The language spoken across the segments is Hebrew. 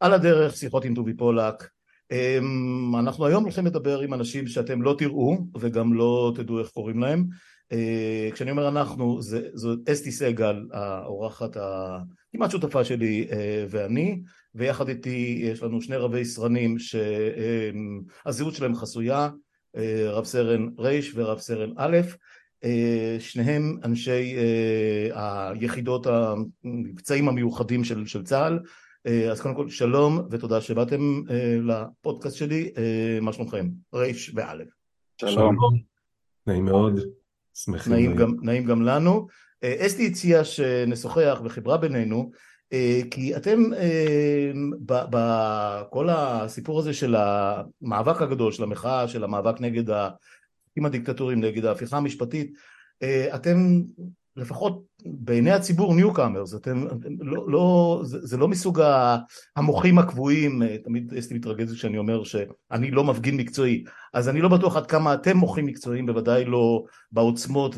על הדרך, שיחות עם טובי פולק. אמ, אנחנו היום הולכים לדבר עם אנשים שאתם לא תראו וגם לא תדעו איך קוראים להם. אה, כשאני אומר אנחנו, זו אסתי סגל, האורחת הכמעט שותפה שלי אה, ואני, ויחד איתי יש לנו שני רבי סרנים שהזהות שלהם חסויה, אה, רב סרן ר' ורב סרן א', שניהם אנשי היחידות המבצעים המיוחדים של, של צה"ל, אז קודם כל שלום ותודה שבאתם לפודקאסט שלי, מה שלומכם? ר' וא'. שלום. נעים מאוד. נעים גם, נעים גם לנו. אה, אסתי הציעה שנשוחח וחיברה בינינו אה, כי אתם בכל הסיפור הזה של המאבק הגדול, של המחאה, של המאבק נגד החוקים הדיקטטוריים, נגד ההפיכה המשפטית, אה, אתם לפחות בעיני הציבור newcomers, לא, לא, זה, זה לא מסוג המוחים הקבועים, תמיד אסתי מתרגזת כשאני אומר שאני לא מפגין מקצועי, אז אני לא בטוח עד כמה אתם מוחים מקצועיים, בוודאי לא בעוצמות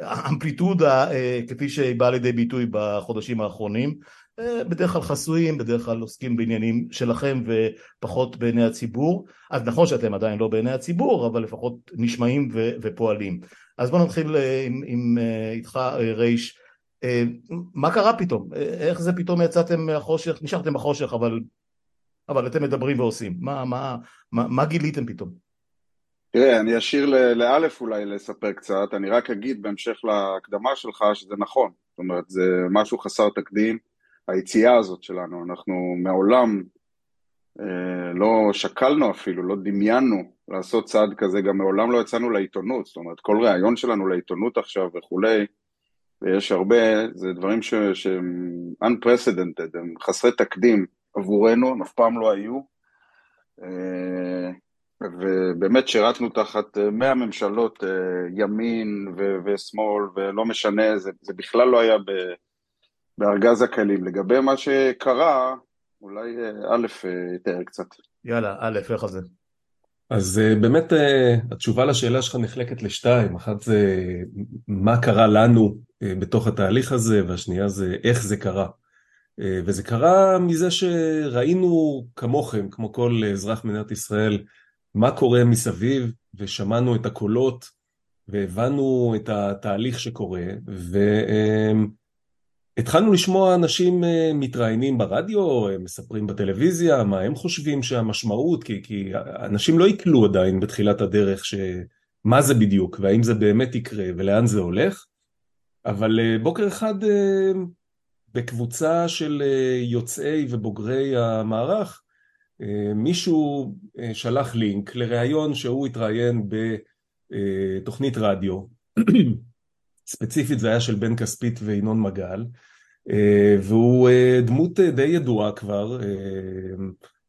ובאמפליטודה אה, כפי שהיא באה לידי ביטוי בחודשים האחרונים, אה, בדרך כלל חסויים, בדרך כלל עוסקים בעניינים שלכם ופחות בעיני הציבור, אז נכון שאתם עדיין לא בעיני הציבור, אבל לפחות נשמעים ופועלים. אז בוא נתחיל אה, עם, עם, אה, איתך אה, רייש, מה קרה פתאום? איך זה פתאום יצאתם מהחושך? נשארתם בחושך אבל, אבל אתם מדברים ועושים, מה, מה, מה, מה גיליתם פתאום? תראה, אני אשאיר לאלף אולי לספר קצת, אני רק אגיד בהמשך להקדמה שלך שזה נכון, זאת אומרת זה משהו חסר תקדים, היציאה הזאת שלנו, אנחנו מעולם לא שקלנו אפילו, לא דמיינו לעשות צעד כזה, גם מעולם לא יצאנו לעיתונות, זאת אומרת כל ראיון שלנו לעיתונות עכשיו וכולי, ויש הרבה, זה דברים ש, שהם unprecedented, הם חסרי תקדים עבורנו, הם אף פעם לא היו, אה, ובאמת שירתנו תחת 100 אה, ממשלות ימין ו- ושמאל ולא משנה, זה, זה בכלל לא היה בארגז הכלים. לגבי מה שקרה, אולי אה, א' אה, יתאר קצת. יאללה, א', איך זה? אז אה, באמת התשובה לשאלה שלך נחלקת לשתיים, אחת זה מה קרה לנו בתוך התהליך הזה, והשנייה זה איך זה קרה. וזה קרה מזה שראינו כמוכם, כמו כל אזרח מדינת ישראל, מה קורה מסביב, ושמענו את הקולות, והבנו את התהליך שקורה, ו... התחלנו לשמוע אנשים אה, מתראיינים ברדיו, מספרים בטלוויזיה, מה הם חושבים שהמשמעות, כי, כי אנשים לא יקלו עדיין בתחילת הדרך שמה זה בדיוק, והאם זה באמת יקרה ולאן זה הולך, אבל אה, בוקר אחד אה, בקבוצה של יוצאי ובוגרי המערך, מישהו שלח לינק לראיון שהוא התראיין בתוכנית רדיו ספציפית זה היה של בן כספית וינון מגל, אה, והוא אה, דמות אה, די ידועה כבר,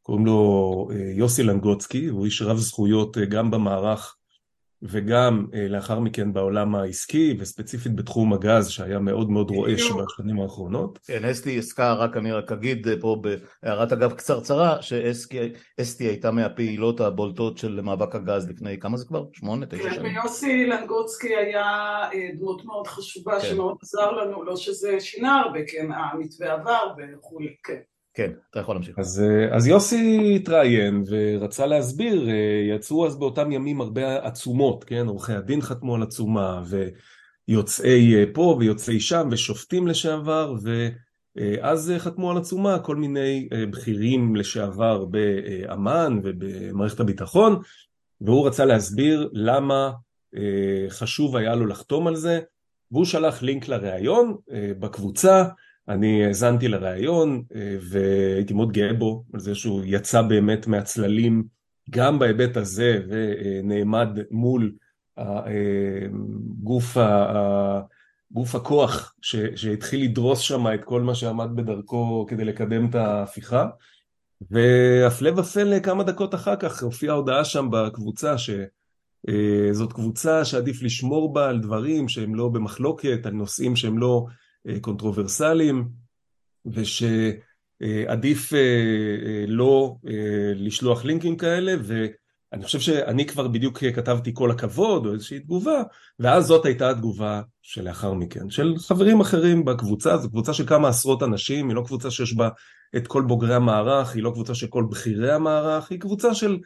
קוראים לו יוסי לנגוצקי, הוא איש רב זכויות גם במערך וגם לאחר מכן בעולם העסקי, וספציפית בתחום הגז שהיה מאוד מאוד רועש בשנים האחרונות. כן, אסתי עסקה, רק אני רק אגיד פה בהערת אגב קצרצרה, שאסתי הייתה מהפעילות הבולטות של מאבק הגז לפני כמה זה כבר? שמונה, תשע כן, שנים. ויוסי לנגוצקי היה אה, דמות מאוד חשובה כן. שמאוד עזר לנו, לא שזה שינה הרבה, כן, המתווה עבר וכולי, כן. כן, אתה יכול להמשיך. אז, אה, אז יוסי התראיין ורצה להסביר, אה, יצאו אז באותם ימים הרבה עצומות, כן, עורכי הדין חתמו על עצומה ויוצאי אה, פה ויוצאי שם ושופטים לשעבר ואז חתמו על עצומה כל מיני בכירים לשעבר באמ"ן ובמערכת הביטחון והוא רצה להסביר למה חשוב היה לו לחתום על זה והוא שלח לינק לראיון בקבוצה אני האזנתי לראיון אה, והייתי מאוד גאה בו על זה שהוא יצא באמת מהצללים גם בהיבט הזה ונעמד מול גוף, גוף הכוח שהתחיל לדרוס שם את כל מה שעמד בדרכו כדי לקדם את ההפיכה. והפלא ופלא כמה דקות אחר כך הופיעה הודעה שם בקבוצה שזאת אה, קבוצה שעדיף לשמור בה על דברים שהם לא במחלוקת, על נושאים שהם לא אה, קונטרוברסליים ושעדיף אה, אה, לא לשלוח לינקים כאלה אני חושב שאני כבר בדיוק כתבתי כל הכבוד או איזושהי תגובה, ואז זאת הייתה התגובה שלאחר מכן, של חברים אחרים בקבוצה, זו קבוצה של כמה עשרות אנשים, היא לא קבוצה שיש בה את כל בוגרי המערך, היא לא קבוצה של כל בכירי המערך, היא קבוצה של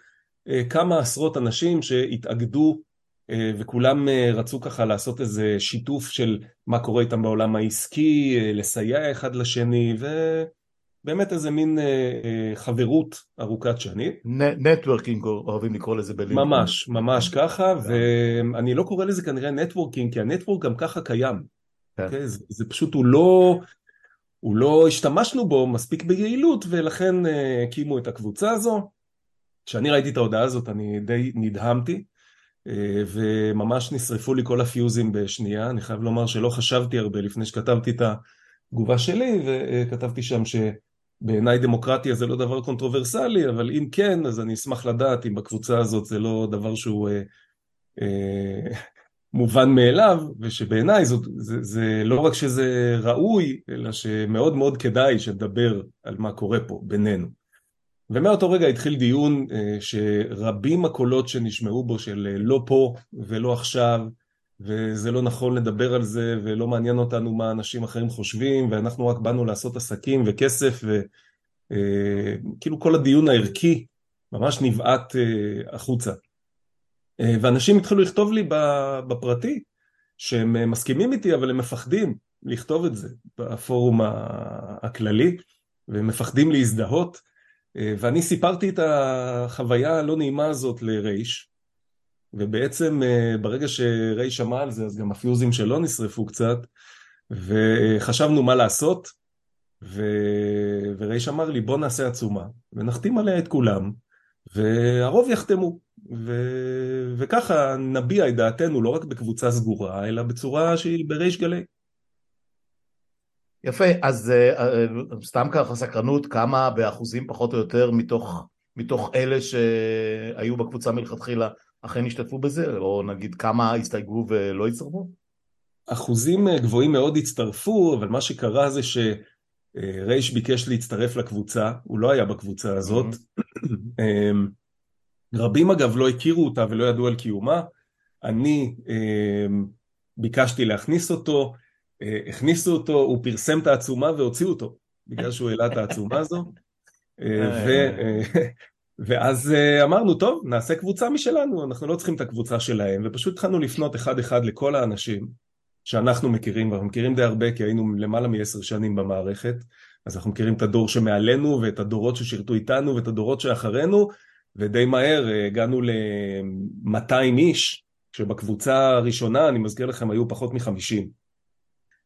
אה, כמה עשרות אנשים שהתאגדו אה, וכולם אה, רצו ככה לעשות איזה שיתוף של מה קורה איתם בעולם העסקי, אה, לסייע אחד לשני, ו... באמת איזה מין אה, אה, חברות ארוכת שנים. networking אוהבים לקרוא לזה ב LinkedIn. ממש, ממש ככה, ואני לא קורא לזה כנראה networking, כי ה network גם ככה קיים. כן. Okay, אוקיי? זה, זה פשוט, הוא לא, הוא לא השתמשנו בו מספיק ביעילות, ולכן אה, הקימו את הקבוצה הזו. כשאני ראיתי את ההודעה הזאת אני די נדהמתי. וממש נשרפו לי כל הפיוזים בשנייה, אני חייב לומר שלא חשבתי הרבה לפני שכתבתי את התגובה שלי, וכתבתי שם ש... בעיניי דמוקרטיה זה לא דבר קונטרוברסלי, אבל אם כן, אז אני אשמח לדעת אם בקבוצה הזאת זה לא דבר שהוא אה, אה, מובן מאליו, ושבעיניי זה, זה, זה לא רק שזה ראוי, אלא שמאוד מאוד כדאי שנדבר על מה קורה פה בינינו. ומאותו רגע התחיל דיון אה, שרבים הקולות שנשמעו בו של אה, לא פה ולא עכשיו, וזה לא נכון לדבר על זה, ולא מעניין אותנו מה אנשים אחרים חושבים, ואנחנו רק באנו לעשות עסקים וכסף, וכאילו אה, כל הדיון הערכי ממש נבעט החוצה. ואנשים התחילו לכתוב לי בפרטי, שהם מסכימים איתי, אבל הם מפחדים לכתוב את זה בפורום הכללי, והם מפחדים להזדהות. ואני סיפרתי את החוויה הלא נעימה הזאת לרייש, ובעצם אה, ברגע שריי שמע על זה, אז גם הפיוזים שלו נשרפו קצת, וחשבנו מה לעשות, ו... ורייש אמר לי בוא נעשה עצומה, ונחתים עליה את כולם, והרוב יחתמו, ו... וככה נביע את דעתנו לא רק בקבוצה סגורה, אלא בצורה שהיא בריש גלי. יפה, אז uh, סתם ככה סקרנות, כמה באחוזים פחות או יותר מתוך, מתוך אלה שהיו בקבוצה מלכתחילה אכן השתתפו בזה, או נגיד כמה הסתייגו ולא הצטרפו? אחוזים אה, גבוהים מאוד הצטרפו, אבל מה שקרה זה שרייש ביקש להצטרף לקבוצה, הוא לא היה בקבוצה הזאת. אמ, רבים אגב לא הכירו אותה ולא ידעו על קיומה. אני אמ, ביקשתי להכניס אותו, אה, הכניסו אותו, הוא פרסם את העצומה והוציאו אותו, בגלל שהוא העלה את העצומה הזו. אה, ואז אה, אמרנו, טוב, נעשה קבוצה משלנו, אנחנו לא צריכים את הקבוצה שלהם, ופשוט התחלנו לפנות אחד-אחד לכל האנשים שאנחנו מכירים, ואנחנו מכירים די הרבה כי היינו למעלה מעשר שנים במערכת, אז אנחנו מכירים את הדור שמעלינו, ואת הדורות ששירתו איתנו, ואת הדורות שאחרינו, ודי מהר אה, הגענו ל-200 איש, כשבקבוצה הראשונה, אני מזכיר לכם, היו פחות מ-50.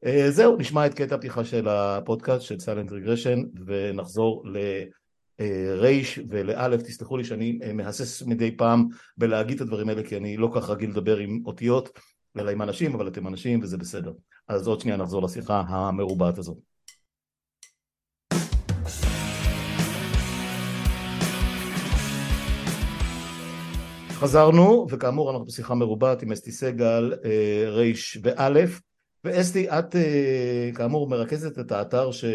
אה, זהו, נשמע את קטע הפתיחה של הפודקאסט של סיילנט רגרשן, ונחזור ל... רייש ולאלף, תסלחו לי שאני אה, מהסס מדי פעם בלהגיד את הדברים האלה כי אני לא כך רגיל לדבר עם אותיות אלא עם אנשים, אבל אתם אנשים וזה בסדר. אז עוד שנייה נחזור לשיחה המרובעת הזאת. חזרנו, וכאמור אנחנו בשיחה מרובעת עם אסתי סגל, אה, רייש ואלף, ואסתי את אה, כאמור מרכזת את האתר ש...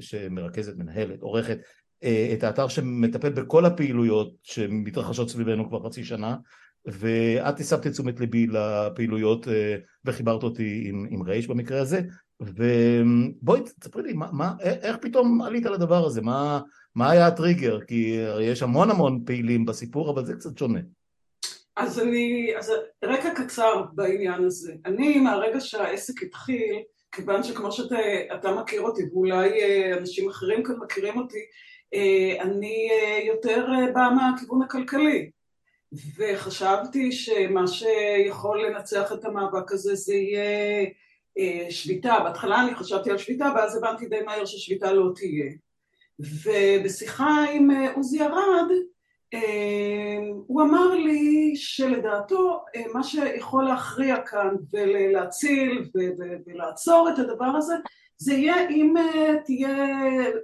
שמרכזת, מנהלת, עורכת אה, את האתר שמטפל בכל הפעילויות שמתרחשות סביבנו כבר חצי שנה ואת הסבת את תשומת ליבי לפעילויות אה, וחיברת אותי עם, עם רייש במקרה הזה. ובואי תספרי לי מה, מה, איך פתאום עלית לדבר הזה, מה, מה היה הטריגר? כי יש המון המון פעילים בסיפור אבל זה קצת שונה אז אני, אז רקע קצר בעניין הזה, אני מהרגע שהעסק התחיל כיוון שכמו שאתה מכיר אותי ואולי אה, אנשים אחרים כאן מכירים אותי אה, אני אה, יותר אה, באה מהכיוון הכלכלי. וחשבתי שמה שיכול לנצח את המאבק הזה זה יהיה שביתה, בהתחלה אני חשבתי על שביתה ואז הבנתי די מהר ששביתה לא תהיה. ובשיחה עם עוזי ארד הוא אמר לי שלדעתו מה שיכול להכריע כאן ולהציל ולעצור את הדבר הזה זה יהיה אם אה, תהיה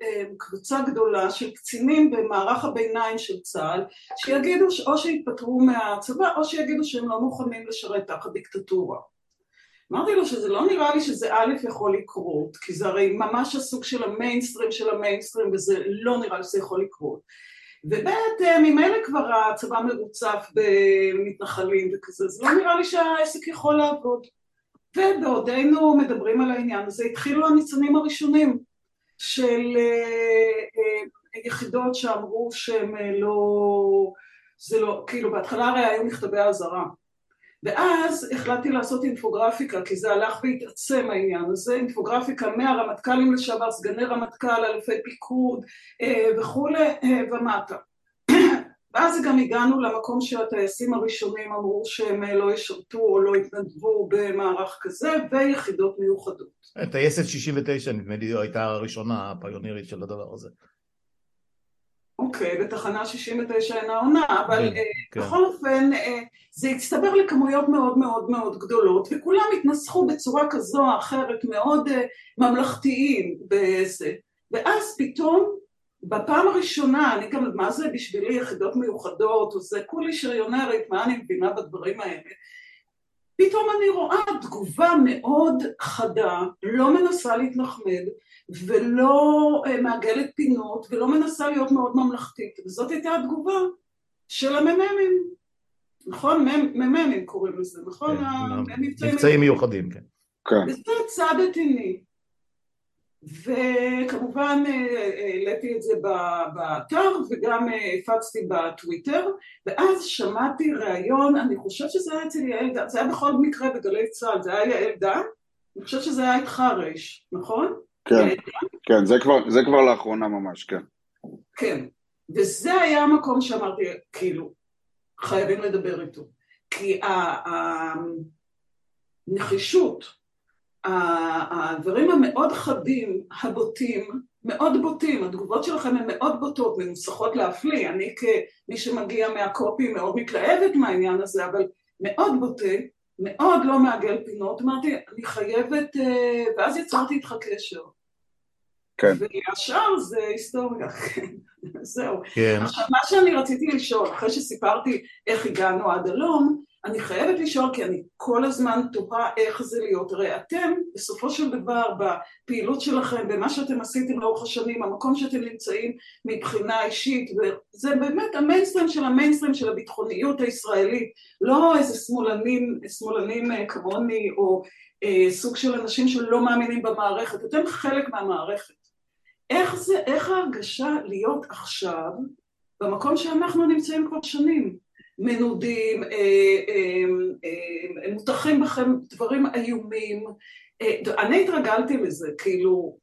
אה, קבוצה גדולה של קצינים במערך הביניים של צה"ל שיגידו או שיתפטרו מהצבא או שיגידו שהם לא מוכנים לשרת תחת דיקטטורה. אמרתי לו שזה לא נראה לי שזה א' יכול לקרות כי זה הרי ממש הסוג של המיינסטרים של המיינסטרים וזה לא נראה לי שזה יכול לקרות וב' ממילא כבר הצבא מרוצף במתנחלים וכזה, זה לא נראה לי שהעסק יכול לעבוד. ובעודנו מדברים על העניין הזה, התחילו הניצנים הראשונים של יחידות שאמרו שהם לא, זה לא, כאילו בהתחלה הרי היו מכתבי אזהרה ואז החלטתי לעשות אינפוגרפיקה כי זה הלך והתעצם העניין הזה, אינפוגרפיקה מהרמטכ"לים לשעבר, סגני רמטכ"ל, אלפי פיקוד וכולי ומטה. ואז גם הגענו למקום שהטייסים הראשונים אמרו שהם לא ישרתו או לא יתנדבו במערך כזה ויחידות מיוחדות. טייסת 69 נדמה לי הייתה הראשונה הפיונירית של הדבר הזה. אוקיי, בתחנה 69 אינה עונה, אבל בכל אופן זה הצטבר לכמויות מאוד מאוד מאוד גדולות וכולם התנסחו בצורה כזו או אחרת מאוד ממלכתיים בזה. ואז פתאום בפעם הראשונה, אני גם, מה זה בשבילי יחידות מיוחדות, או זה כולי שריונרית, מה אני מבינה בדברים האלה, פתאום אני רואה תגובה מאוד חדה, לא מנסה להתנחמד ולא מעגלת פינות ולא מנסה להיות מאוד ממלכתית, וזאת הייתה התגובה של הממ"מים, נכון? ממ"מים קוראים לזה, נכון? מבצעים מיוחדים, כן. וזה צד עתיני. וכמובן העליתי את זה באתר וגם הפצתי בטוויטר ואז שמעתי ראיון, אני חושבת שזה היה אצל יעל דן, זה היה בכל מקרה בגלי צה"ל, זה היה יעל דן, אני חושבת שזה היה איתך רייש, נכון? כן, כן, זה כבר, זה כבר לאחרונה ממש, כן. כן, וזה היה המקום שאמרתי, כאילו, חייבים לדבר איתו, כי הנחישות הדברים המאוד חדים, הבוטים, מאוד בוטים, התגובות שלכם הן מאוד בוטות, מנוסחות להפליא, אני כמי שמגיע מהקופי מאוד מתלהבת מהעניין הזה, אבל מאוד בוטה, מאוד לא מעגל פינות, אמרתי, אני חייבת, ואז יצרתי איתך קשר. כן. והשאר זה היסטוריה, כן, זהו. כן. עכשיו, מה שאני רציתי לשאול, אחרי שסיפרתי איך הגענו עד הלום, אני חייבת לשאול כי אני כל הזמן תוהה איך זה להיות, הרי אתם בסופו של דבר בפעילות שלכם, במה שאתם עשיתם לאורך השנים, המקום שאתם נמצאים מבחינה אישית, וזה באמת המיינסטרים של המיינסטרים של הביטחוניות הישראלית, לא איזה שמאלנים, שמאלנים כמוני או אה, סוג של אנשים שלא מאמינים במערכת, אתם חלק מהמערכת. איך זה, איך ההרגשה להיות עכשיו במקום שאנחנו נמצאים כבר שנים? מנודים, מותחים בכם דברים איומים. אני התרגלתי לזה, כאילו,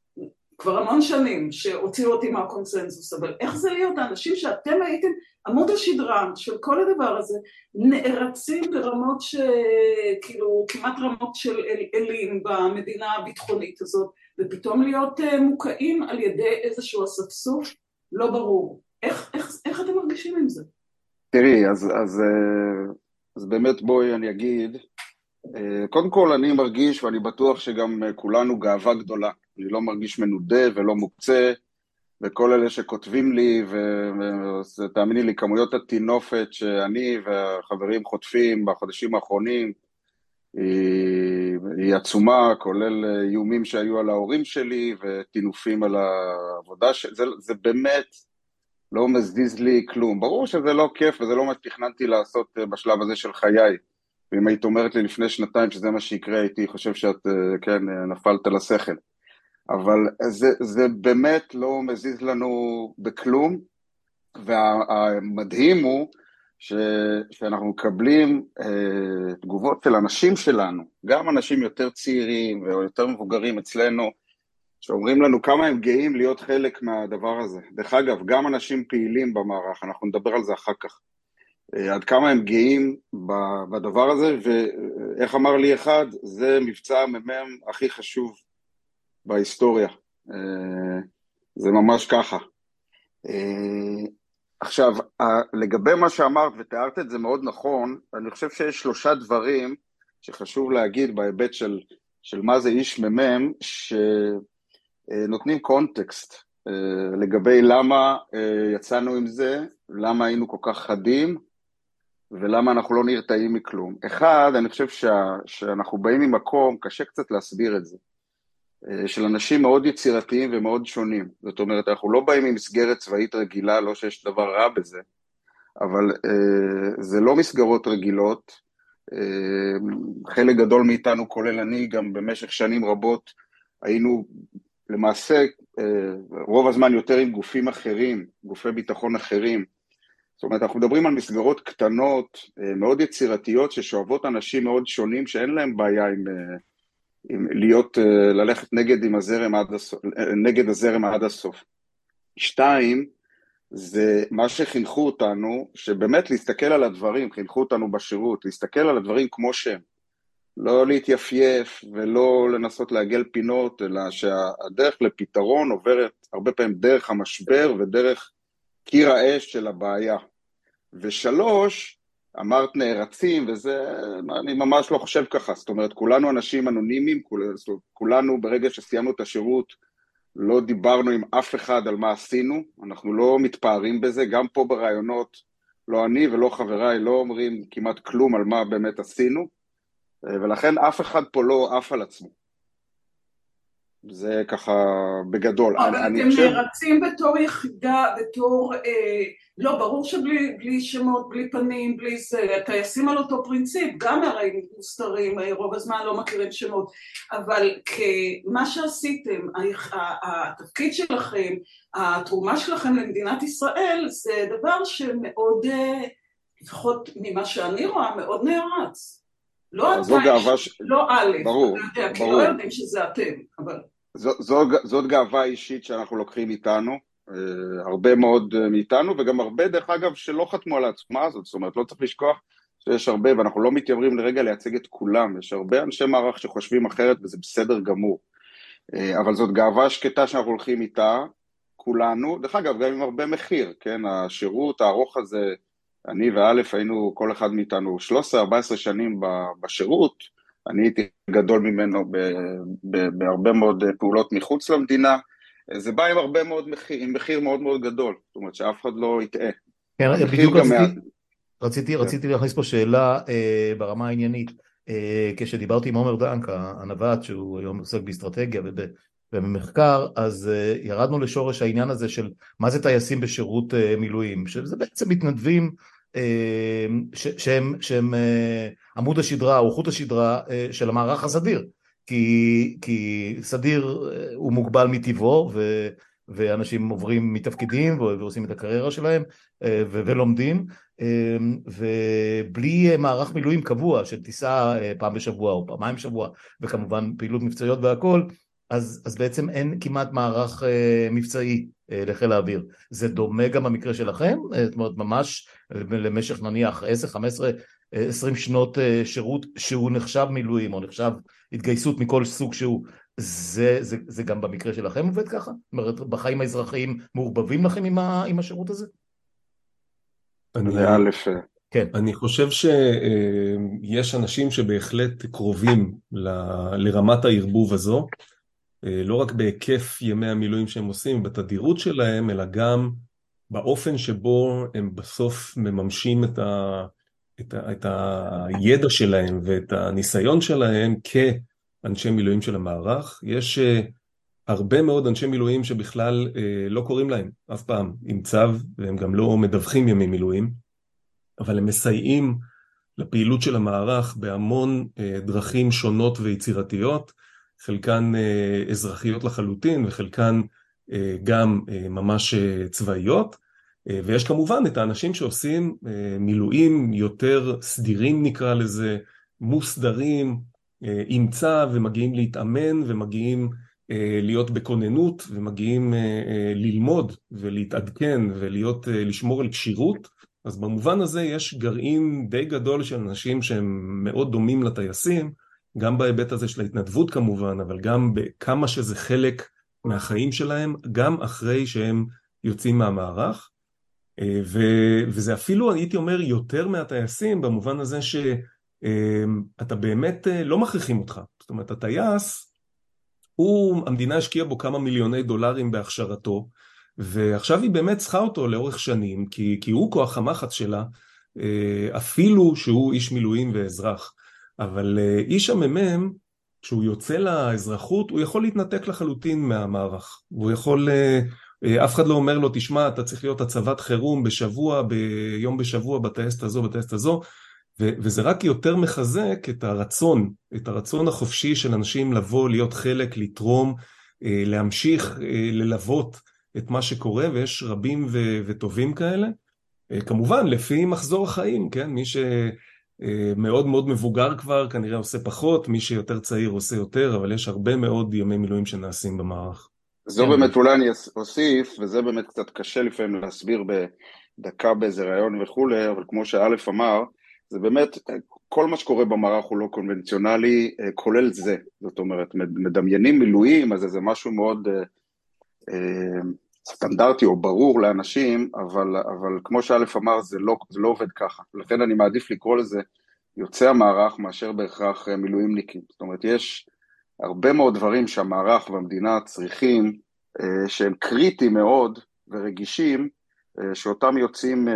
כבר המון שנים שהוציאו אותי מהקונסנזוס, אבל איך זה להיות האנשים שאתם הייתם עמוד השדרה של כל הדבר הזה, נערצים ברמות שכאילו כמעט רמות של אלים במדינה הביטחונית הזאת, ופתאום להיות מוקעים על ידי איזשהו אספסוף לא ברור. איך, איך, איך אתם מרגישים עם זה? תראי, אז, אז, אז באמת בואי אני אגיד, קודם כל אני מרגיש, ואני בטוח שגם כולנו גאווה גדולה, אני לא מרגיש מנודה ולא מוקצה, וכל אלה שכותבים לי, ותאמיני לי, כמויות הטינופת שאני והחברים חוטפים בחודשים האחרונים, היא, היא עצומה, כולל איומים שהיו על ההורים שלי וטינופים על העבודה שלי, זה, זה באמת לא מזיז לי כלום. ברור שזה לא כיף וזה לא מה שתכננתי לעשות אה, בשלב הזה של חיי. ואם היית אומרת לי לפני שנתיים שזה מה שיקרה, הייתי חושב שאת, אה, כן, אה, נפלת לשכל. אבל זה, זה באמת לא מזיז לנו בכלום, והמדהים הוא ש, שאנחנו מקבלים אה, תגובות של אנשים שלנו, גם אנשים יותר צעירים או יותר מבוגרים אצלנו, שאומרים לנו כמה הם גאים להיות חלק מהדבר הזה. דרך אגב, גם אנשים פעילים במערך, אנחנו נדבר על זה אחר כך. עד כמה הם גאים בדבר הזה, ואיך אמר לי אחד, זה מבצע המ"מ הכי חשוב בהיסטוריה. זה ממש ככה. עכשיו, לגבי מה שאמרת, ותיארת את זה מאוד נכון, אני חושב שיש שלושה דברים שחשוב להגיד בהיבט של, של מה זה איש מ"מ, ש... נותנים קונטקסט לגבי למה יצאנו עם זה, למה היינו כל כך חדים ולמה אנחנו לא נרתעים מכלום. אחד, אני חושב שה, שאנחנו באים ממקום, קשה קצת להסביר את זה. אה, של אנשים מאוד יצירתיים ומאוד שונים. זאת אומרת, אנחנו לא באים ממסגרת צבאית רגילה, לא שיש דבר רע בזה, אבל אה, זה לא מסגרות רגילות. אה, חלק גדול מאיתנו, כולל אני, גם במשך שנים רבות היינו למעשה רוב הזמן יותר עם גופים אחרים, גופי ביטחון אחרים. זאת אומרת, אנחנו מדברים על מסגרות קטנות, מאוד יצירתיות, ששואבות אנשים מאוד שונים, שאין להם בעיה עם, להיות, ללכת נגד, עם הזרם עד הסוף, נגד הזרם עד הסוף. שתיים, זה מה שחינכו אותנו, שבאמת להסתכל על הדברים, חינכו אותנו בשירות, להסתכל על הדברים כמו שהם. לא להתייפייף ולא לנסות לעגל פינות, אלא שהדרך לפתרון עוברת הרבה פעמים דרך המשבר ודרך קיר האש של הבעיה. ושלוש, אמרת נערצים, וזה, אני ממש לא חושב ככה, זאת אומרת, כולנו אנשים אנונימיים, כולנו ברגע שסיימנו את השירות לא דיברנו עם אף אחד על מה עשינו, אנחנו לא מתפארים בזה, גם פה ברעיונות, לא אני ולא חבריי לא אומרים כמעט כלום על מה באמת עשינו, ולכן אף אחד פה לא עף על עצמו. זה ככה בגדול. אבל אני, אתם חושב... נערצים בתור יחידה, בתור, אה, לא, ברור שבלי שמות, בלי פנים, בלי זה, טייסים על אותו פרינציפ, גם הרי מוסתרים, אה, רוב הזמן לא מכירים שמות, אבל כמה שעשיתם, התפקיד שלכם, התרומה שלכם למדינת ישראל, זה דבר שמאוד, אה, לפחות ממה שאני רואה, מאוד נערץ. לא אתה, ש... לא א', ברור, אתה יודע, ברור. כי לא יודעים שזה אתם, אבל... זו, זו, זאת גאווה אישית שאנחנו לוקחים איתנו, אה, הרבה מאוד אה, מאיתנו, וגם הרבה, דרך אגב, שלא חתמו על העצומה הזאת, זאת אומרת, לא צריך לשכוח שיש הרבה, ואנחנו לא מתיימרים לרגע לייצג את כולם, יש הרבה אנשי מערך שחושבים אחרת וזה בסדר גמור. אה, אבל זאת גאווה שקטה שאנחנו הולכים איתה, כולנו, דרך אגב, גם עם הרבה מחיר, כן, השירות הארוך הזה, אני ואלף היינו, כל אחד מאיתנו 13-14 שנים בשירות, אני הייתי גדול ממנו ב, ב, בהרבה מאוד פעולות מחוץ למדינה, זה בא עם הרבה מאוד מחיר, עם מחיר מאוד מאוד גדול, זאת אומרת שאף אחד לא יטעה. כן, בדיוק רציתי, מה... רציתי, כן. רציתי להכניס פה שאלה אה, ברמה העניינית, אה, כשדיברתי עם עומר דנק, הנווט, שהוא היום עוסק באסטרטגיה וב, ובמחקר, אז אה, ירדנו לשורש העניין הזה של מה זה טייסים בשירות אה, מילואים, שזה בעצם מתנדבים שהם, שהם אה, עמוד השדרה או חוט השדרה אה, של המערך הסדיר כי, כי סדיר הוא מוגבל מטבעו ו, ואנשים עוברים מתפקידים ועושים את הקריירה שלהם ו, ולומדים ובלי מערך מילואים קבוע של טיסה פעם בשבוע או פעמיים בשבוע וכמובן פעילות מבצעיות והכל אז, אז בעצם אין כמעט מערך אה, מבצעי אה, לחיל האוויר. זה דומה גם במקרה שלכם? אה, זאת אומרת, ממש למשך נניח 10, 15, 20 שנות אה, שירות שהוא נחשב מילואים או נחשב התגייסות מכל סוג שהוא, זה, זה, זה גם במקרה שלכם עובד ככה? זאת אומרת, בחיים האזרחיים מעורבבים לכם עם, ה, עם השירות הזה? אני, אה, כן. אני חושב שיש אנשים שבהחלט קרובים ל, לרמת הערבוב הזו. אה, לא רק בהיקף ימי המילואים שהם עושים, בתדירות שלהם, אלא גם באופן שבו הם בסוף מממשים את, ה, את, ה, את הידע שלהם ואת הניסיון שלהם כאנשי מילואים של המערך. יש אה, הרבה מאוד אנשי מילואים שבכלל אה, לא קוראים להם אף פעם עם צו, והם גם לא מדווחים ימי מילואים, אבל הם מסייעים לפעילות של המערך בהמון דרכים שונות ויצירתיות. חלקן אה, אזרחיות לחלוטין וחלקן אה, גם אה, ממש צבאיות ויש כמובן את האנשים שעושים מילואים יותר סדירים נקרא לזה, מוסדרים עם צו ומגיעים להתאמן ומגיעים להיות בכוננות ומגיעים ללמוד ולהתעדכן ולהיות, לשמור על כשירות. אז במובן הזה יש גרעין די גדול של אנשים שהם מאוד דומים לטייסים גם בהיבט הזה של ההתנדבות כמובן, אבל גם בכמה שזה חלק מהחיים שלהם, גם אחרי שהם יוצאים מהמערך. אה, ו, וזה אפילו, הייתי אומר, יותר מהטייסים, במובן הזה שאתה באמת אה, לא מכריחים אותך. זאת אומרת, הטייס, הוא, המדינה השקיעה בו כמה מיליוני דולרים בהכשרתו, ועכשיו היא באמת צריכה אותו לאורך שנים, כי, כי הוא כוח המחץ שלה, אה, אפילו שהוא איש מילואים ואזרח. אבל אה, איש הממ"מ, כשהוא יוצא לאזרחות הוא יכול להתנתק לחלוטין מהמערך, הוא יכול, אה, אה, אף אחד לא אומר לו תשמע אתה צריך להיות הצבת חירום בשבוע, ביום בשבוע בטייסת הזו, בטייסת הזו, ו- וזה רק יותר מחזק את הרצון, את הרצון החופשי של אנשים לבוא, להיות חלק, לתרום, אה, להמשיך ללוות את מה שקורה, ויש רבים ו- וטובים כאלה. כמובן, לפי מחזור החיים, כן? מי ש... אה, מאוד מאוד מבוגר כבר, כנראה עושה פחות, מי שיותר צעיר עושה יותר, אבל יש הרבה מאוד ימי מילואים שנעשים במערך. זו כן. באמת אולי אני אוסיף, וזה באמת קצת קשה לפעמים להסביר בדקה באיזה ראיון וכולי, אבל כמו שא' אמר, זה באמת, כל מה שקורה במערך הוא לא קונבנציונלי, אה, כולל זה. זאת אומרת, מדמיינים מילואים, אז זה משהו מאוד אה, סטנדרטי או ברור לאנשים, אבל, אבל כמו שא' אמר, זה לא, זה לא עובד ככה. לכן אני מעדיף לקרוא לזה יוצא המערך מאשר בהכרח אה, מילואימניקים. זאת אומרת, יש הרבה מאוד דברים שהמערך והמדינה צריכים, אה, שהם קריטיים מאוד ורגישים, אה, שאותם יוצאים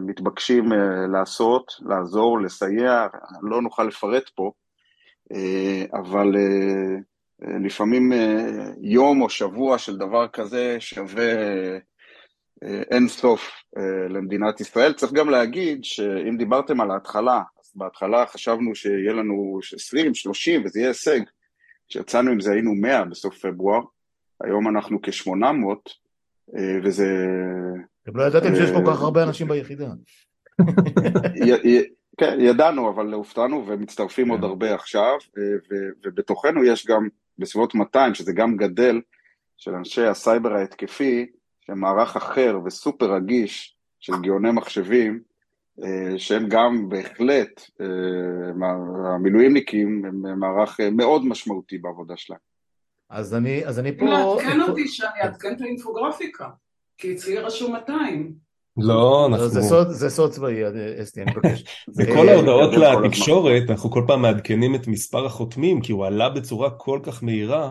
מתבקשים לעשות, לעזור, לסייע, לא נוכל לפרט פה, אבל לפעמים אה, יום או שבוע של דבר כזה שווה אה, אין סוף אה, למדינת ישראל. צריך גם להגיד שאם דיברתם על ההתחלה, אז בהתחלה חשבנו שיהיה לנו 20, 30 וזה יהיה הישג. כשיצאנו עם זה היינו 100 בסוף פברואר, היום אנחנו כ-800 וזה... אתם לא ידעתם שיש כל כך הרבה אנשים ביחידה. כן, ידענו, אבל הופתענו ומצטרפים עוד כן. הרבה עכשיו, ובתוכנו יש גם בסביבות 200, שזה גם גדל, של אנשי הסייבר ההתקפי, שהם מערך אחר וסופר רגיש של גאוני מחשבים, אה, שהם גם בהחלט, אה, המילואימניקים הם מערך אה, מאוד משמעותי בעבודה שלהם. אז אני, אז אני פה... לעדכן אותי שאני אעדכן את האינפוגרפיקה, כי אצלי רשום 200. לא, אנחנו... זה סוד, זה סוד צבאי, אסתי, אני מבקש. בכל ההודעות לתקשורת, אנחנו כל פעם מעדכנים את מספר החותמים, כי הוא עלה בצורה כל כך מהירה,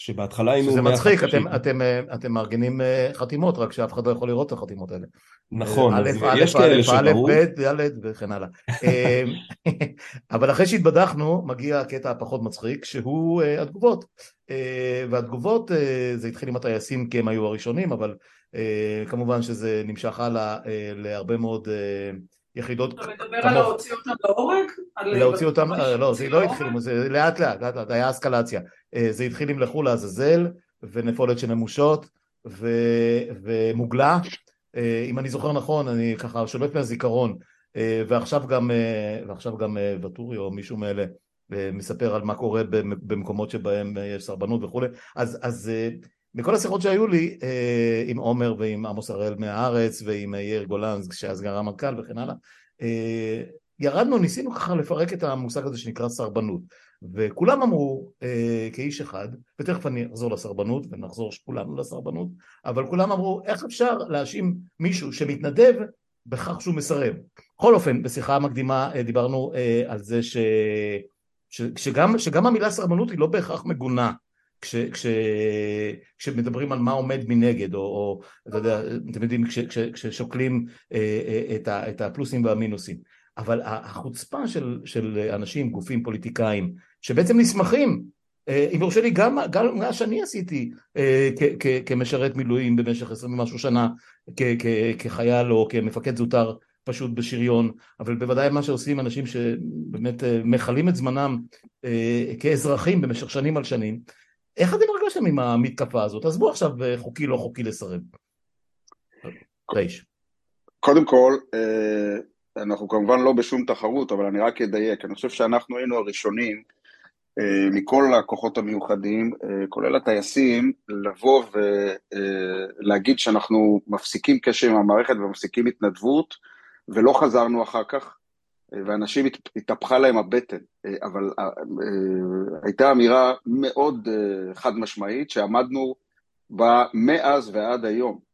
שבהתחלה היינו... שזה מצחיק, אתם, אתם, אתם מארגנים אה, חתימות, רק שאף אחד לא יכול לראות את החתימות האלה. נכון, אז יש כאלה שברו. א', ב', ד' וכן הלאה. אה, אבל אחרי שהתבדחנו, מגיע הקטע הפחות מצחיק, שהוא אה, התגובות. והתגובות, זה התחיל עם הטייסים כי הם היו הראשונים, אבל כמובן שזה נמשך הלאה להרבה מאוד... יחידות... אתה מדבר על להוציא אותם להורג? להוציא אותם, לא, זה לא התחיל, זה לאט לאט, לאט לאט, היה אסקלציה. זה התחיל עם לכו לעזאזל, ונפולת של נמושות, ומוגלה. אם אני זוכר נכון, אני ככה שולט מהזיכרון, ועכשיו גם, ועכשיו גם ואטורי או מישהו מאלה מספר על מה קורה במקומות שבהם יש סרבנות וכולי, אז, אז מכל השיחות שהיו לי אה, עם עומר ועם עמוס הראל מהארץ ועם יאיר גולן שאז גרם מנכ"ל וכן הלאה אה, ירדנו, ניסינו ככה לפרק את המושג הזה שנקרא סרבנות וכולם אמרו אה, כאיש אחד, ותכף אני אחזור לסרבנות ונחזור כולנו לסרבנות, אבל כולם אמרו איך אפשר להאשים מישהו שמתנדב בכך שהוא מסרב. בכל אופן, בשיחה המקדימה דיברנו על זה ש... ש... שגם, שגם המילה סרבנות היא לא בהכרח מגונה כש, כש, כשמדברים על מה עומד מנגד, או, או אתה יודע, אתם יודעים, כש, כש, כששוקלים אה, אה, את, ה, את הפלוסים והמינוסים. אבל החוצפה של, של אנשים, גופים, פוליטיקאים, שבעצם נסמכים, אה, אם יורשה לי, גם, מה שאני עשיתי כ, כ, כמשרת מילואים במשך עשרים ומשהו שנה, כ, כ, כחייל או כמפקד זוטר פשוט בשריון, אבל בוודאי מה שעושים אנשים שבאמת מכלים את זמנם כאזרחים במשך שנים על שנים, איך אתם הרגשתם עם המתקפה הזאת? עזבו עכשיו אה, חוקי לא חוקי לסרב. קודם כל, אה, אנחנו כמובן לא בשום תחרות, אבל אני רק אדייק, אני חושב שאנחנו היינו הראשונים אה, מכל הכוחות המיוחדים, כולל הטייסים, לבוא ולהגיד שאנחנו מפסיקים קשר עם המערכת ומפסיקים התנדבות, ולא חזרנו אחר כך, ואנשים התהפכה להם הבטן, אבל אה, אה, הייתה אמירה מאוד אה, חד משמעית שעמדנו בה מאז ועד היום.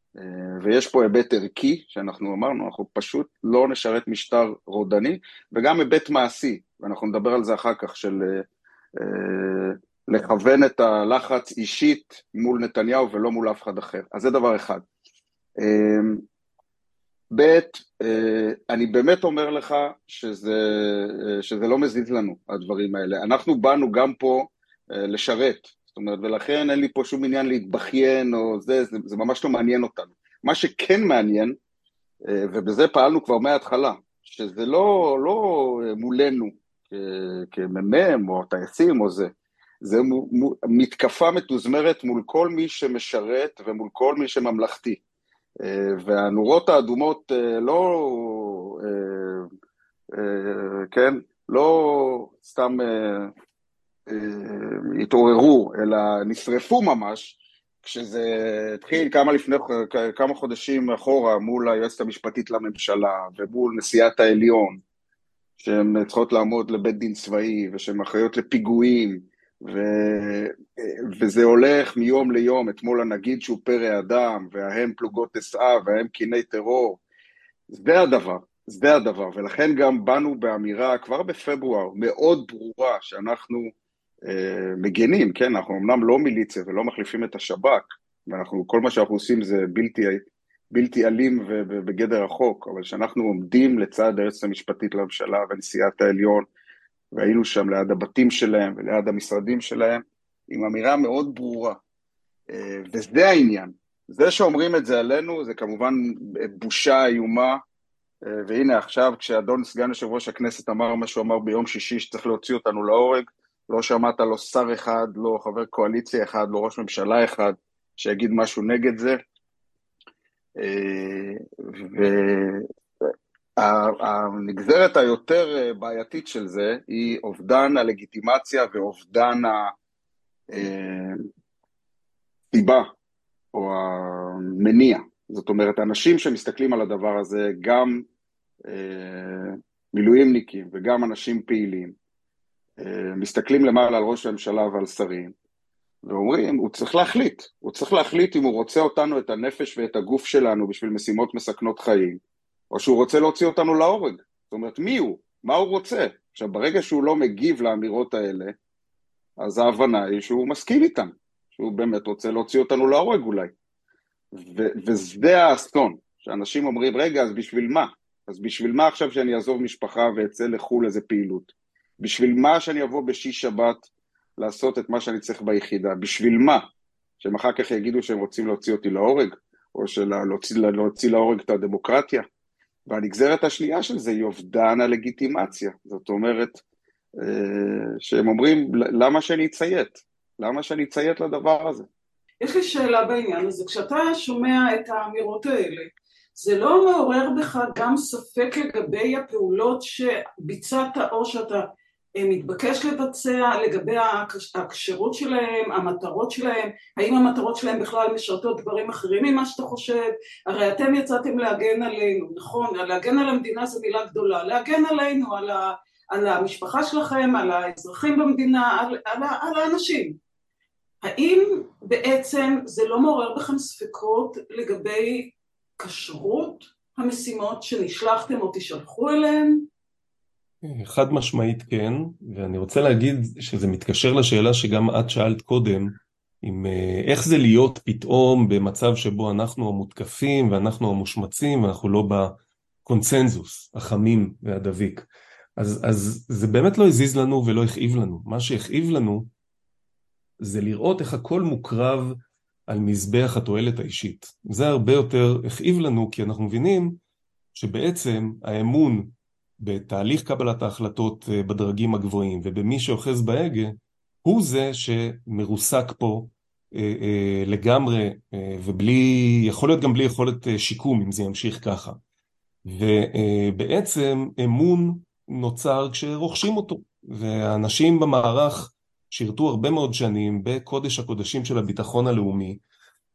ויש פה היבט ערכי, שאנחנו אמרנו, אנחנו פשוט לא נשרת משטר רודני, וגם היבט מעשי, ואנחנו נדבר על זה אחר כך, של לכוון את הלחץ אישית מול נתניהו ולא מול אף אחד אחר. אז זה דבר אחד. ב', אה, אני באמת אומר לך שזה, אה, שזה לא מזיז לנו, הדברים האלה. אנחנו באנו גם פה לשרת. זאת אומרת, ולכן אין לי פה שום עניין להתבכיין או זה, זה, זה ממש לא מעניין אותנו. מה שכן מעניין, ובזה פעלנו כבר מההתחלה, שזה לא, לא מולנו כמ"מ או טייסים או זה, זה מתקפה מתוזמרת מול כל מי שמשרת ומול כל מי שממלכתי. והנורות האדומות לא, כן, לא סתם התעוררו, אלא נשרפו ממש, כשזה התחיל כמה, לפני, כמה חודשים אחורה מול היועצת המשפטית לממשלה ומול נשיאת העליון, שהן צריכות לעמוד לבית דין צבאי ושהן אחראיות לפיגועים, ו... וזה הולך מיום ליום, אתמול הנגיד שהוא פרא אדם, וההם פלוגות אסעה, וההם קיני טרור. זה הדבר, זה הדבר, ולכן גם באנו באמירה כבר בפברואר מאוד ברורה שאנחנו אה, מגנים, כן, אנחנו אמנם לא מיליציה ולא מחליפים את השב"כ, ואנחנו, כל מה שאנחנו עושים זה בלתי, בלתי אלים ובגדר החוק, אבל שאנחנו עומדים לצד היועצת המשפטית לממשלה ונשיאת העליון, והיינו שם ליד הבתים שלהם וליד המשרדים שלהם, עם אמירה מאוד ברורה. אה, וזה העניין. זה שאומרים את זה עלינו, זה כמובן בושה איומה, אה, והנה עכשיו כשאדון סגן יושב ראש הכנסת אמר מה שהוא אמר ביום שישי שצריך להוציא אותנו להורג, לא שמעת לו שר אחד, לא חבר קואליציה אחד, לא ראש ממשלה אחד שיגיד משהו נגד זה. אה, והנגזרת היותר אה, בעייתית של זה היא אובדן הלגיטימציה ואובדן הסיבה אה, או המניע. זאת אומרת, אנשים שמסתכלים על הדבר הזה, גם מילואימניקים וגם אנשים פעילים, מסתכלים למעלה על ראש הממשלה ועל שרים, ואומרים, הוא צריך להחליט, הוא צריך להחליט אם הוא רוצה אותנו, את הנפש ואת הגוף שלנו בשביל משימות מסכנות חיים, או שהוא רוצה להוציא אותנו להורג. זאת אומרת, מי הוא? מה הוא רוצה? עכשיו, ברגע שהוא לא מגיב לאמירות האלה, אז ההבנה היא שהוא מסכים איתם, שהוא באמת רוצה להוציא אותנו להורג אולי. ו- וזה האסון, שאנשים אומרים, רגע, אז בשביל מה? אז בשביל מה עכשיו שאני אעזוב משפחה ואצא לחו"ל איזה פעילות? בשביל מה שאני אבוא בשיש שבת לעשות את מה שאני צריך ביחידה? בשביל מה? שהם אחר כך יגידו שהם רוצים להוציא אותי להורג, או להוציא, להוציא להורג את הדמוקרטיה. והנגזרת השנייה של זה היא אובדן הלגיטימציה. זאת אומרת, אה, שהם אומרים, למה שאני אציית? למה שאני אציית לדבר הזה? יש לי שאלה בעניין הזה. כשאתה שומע את האמירות האלה, זה לא מעורר בך גם ספק לגבי הפעולות שביצעת או שאתה מתבקש לבצע לגבי הכשירות שלהם, המטרות שלהם, האם המטרות שלהם בכלל משרתות דברים אחרים ממה שאתה חושב, הרי אתם יצאתם להגן עלינו, נכון, להגן על המדינה זו מילה גדולה, להגן עלינו, על, ה, על המשפחה שלכם, על האזרחים במדינה, על, על, על האנשים. האם בעצם זה לא מעורר בכם ספקות לגבי כשרות המשימות שנשלחתם או תשלחו אליהן? חד משמעית כן, ואני רוצה להגיד שזה מתקשר לשאלה שגם את שאלת קודם, עם אה, איך זה להיות פתאום במצב שבו אנחנו המותקפים ואנחנו המושמצים ואנחנו לא בקונצנזוס החמים והדביק. אז, אז זה באמת לא הזיז לנו ולא הכאיב לנו. מה שהכאיב לנו זה לראות איך הכל מוקרב על מזבח התועלת האישית. זה הרבה יותר הכאיב לנו כי אנחנו מבינים שבעצם האמון בתהליך קבלת ההחלטות אה, בדרגים הגבוהים ובמי שאוחז בהגה, הוא זה שמרוסק פה אה, אה, לגמרי ובלי, יכול להיות גם בלי יכולת שיקום אם זה ימשיך ככה. ובעצם אמון נוצר כשרוכשים אותו, והאנשים במערך שירתו הרבה מאוד שנים בקודש הקודשים של הביטחון הלאומי,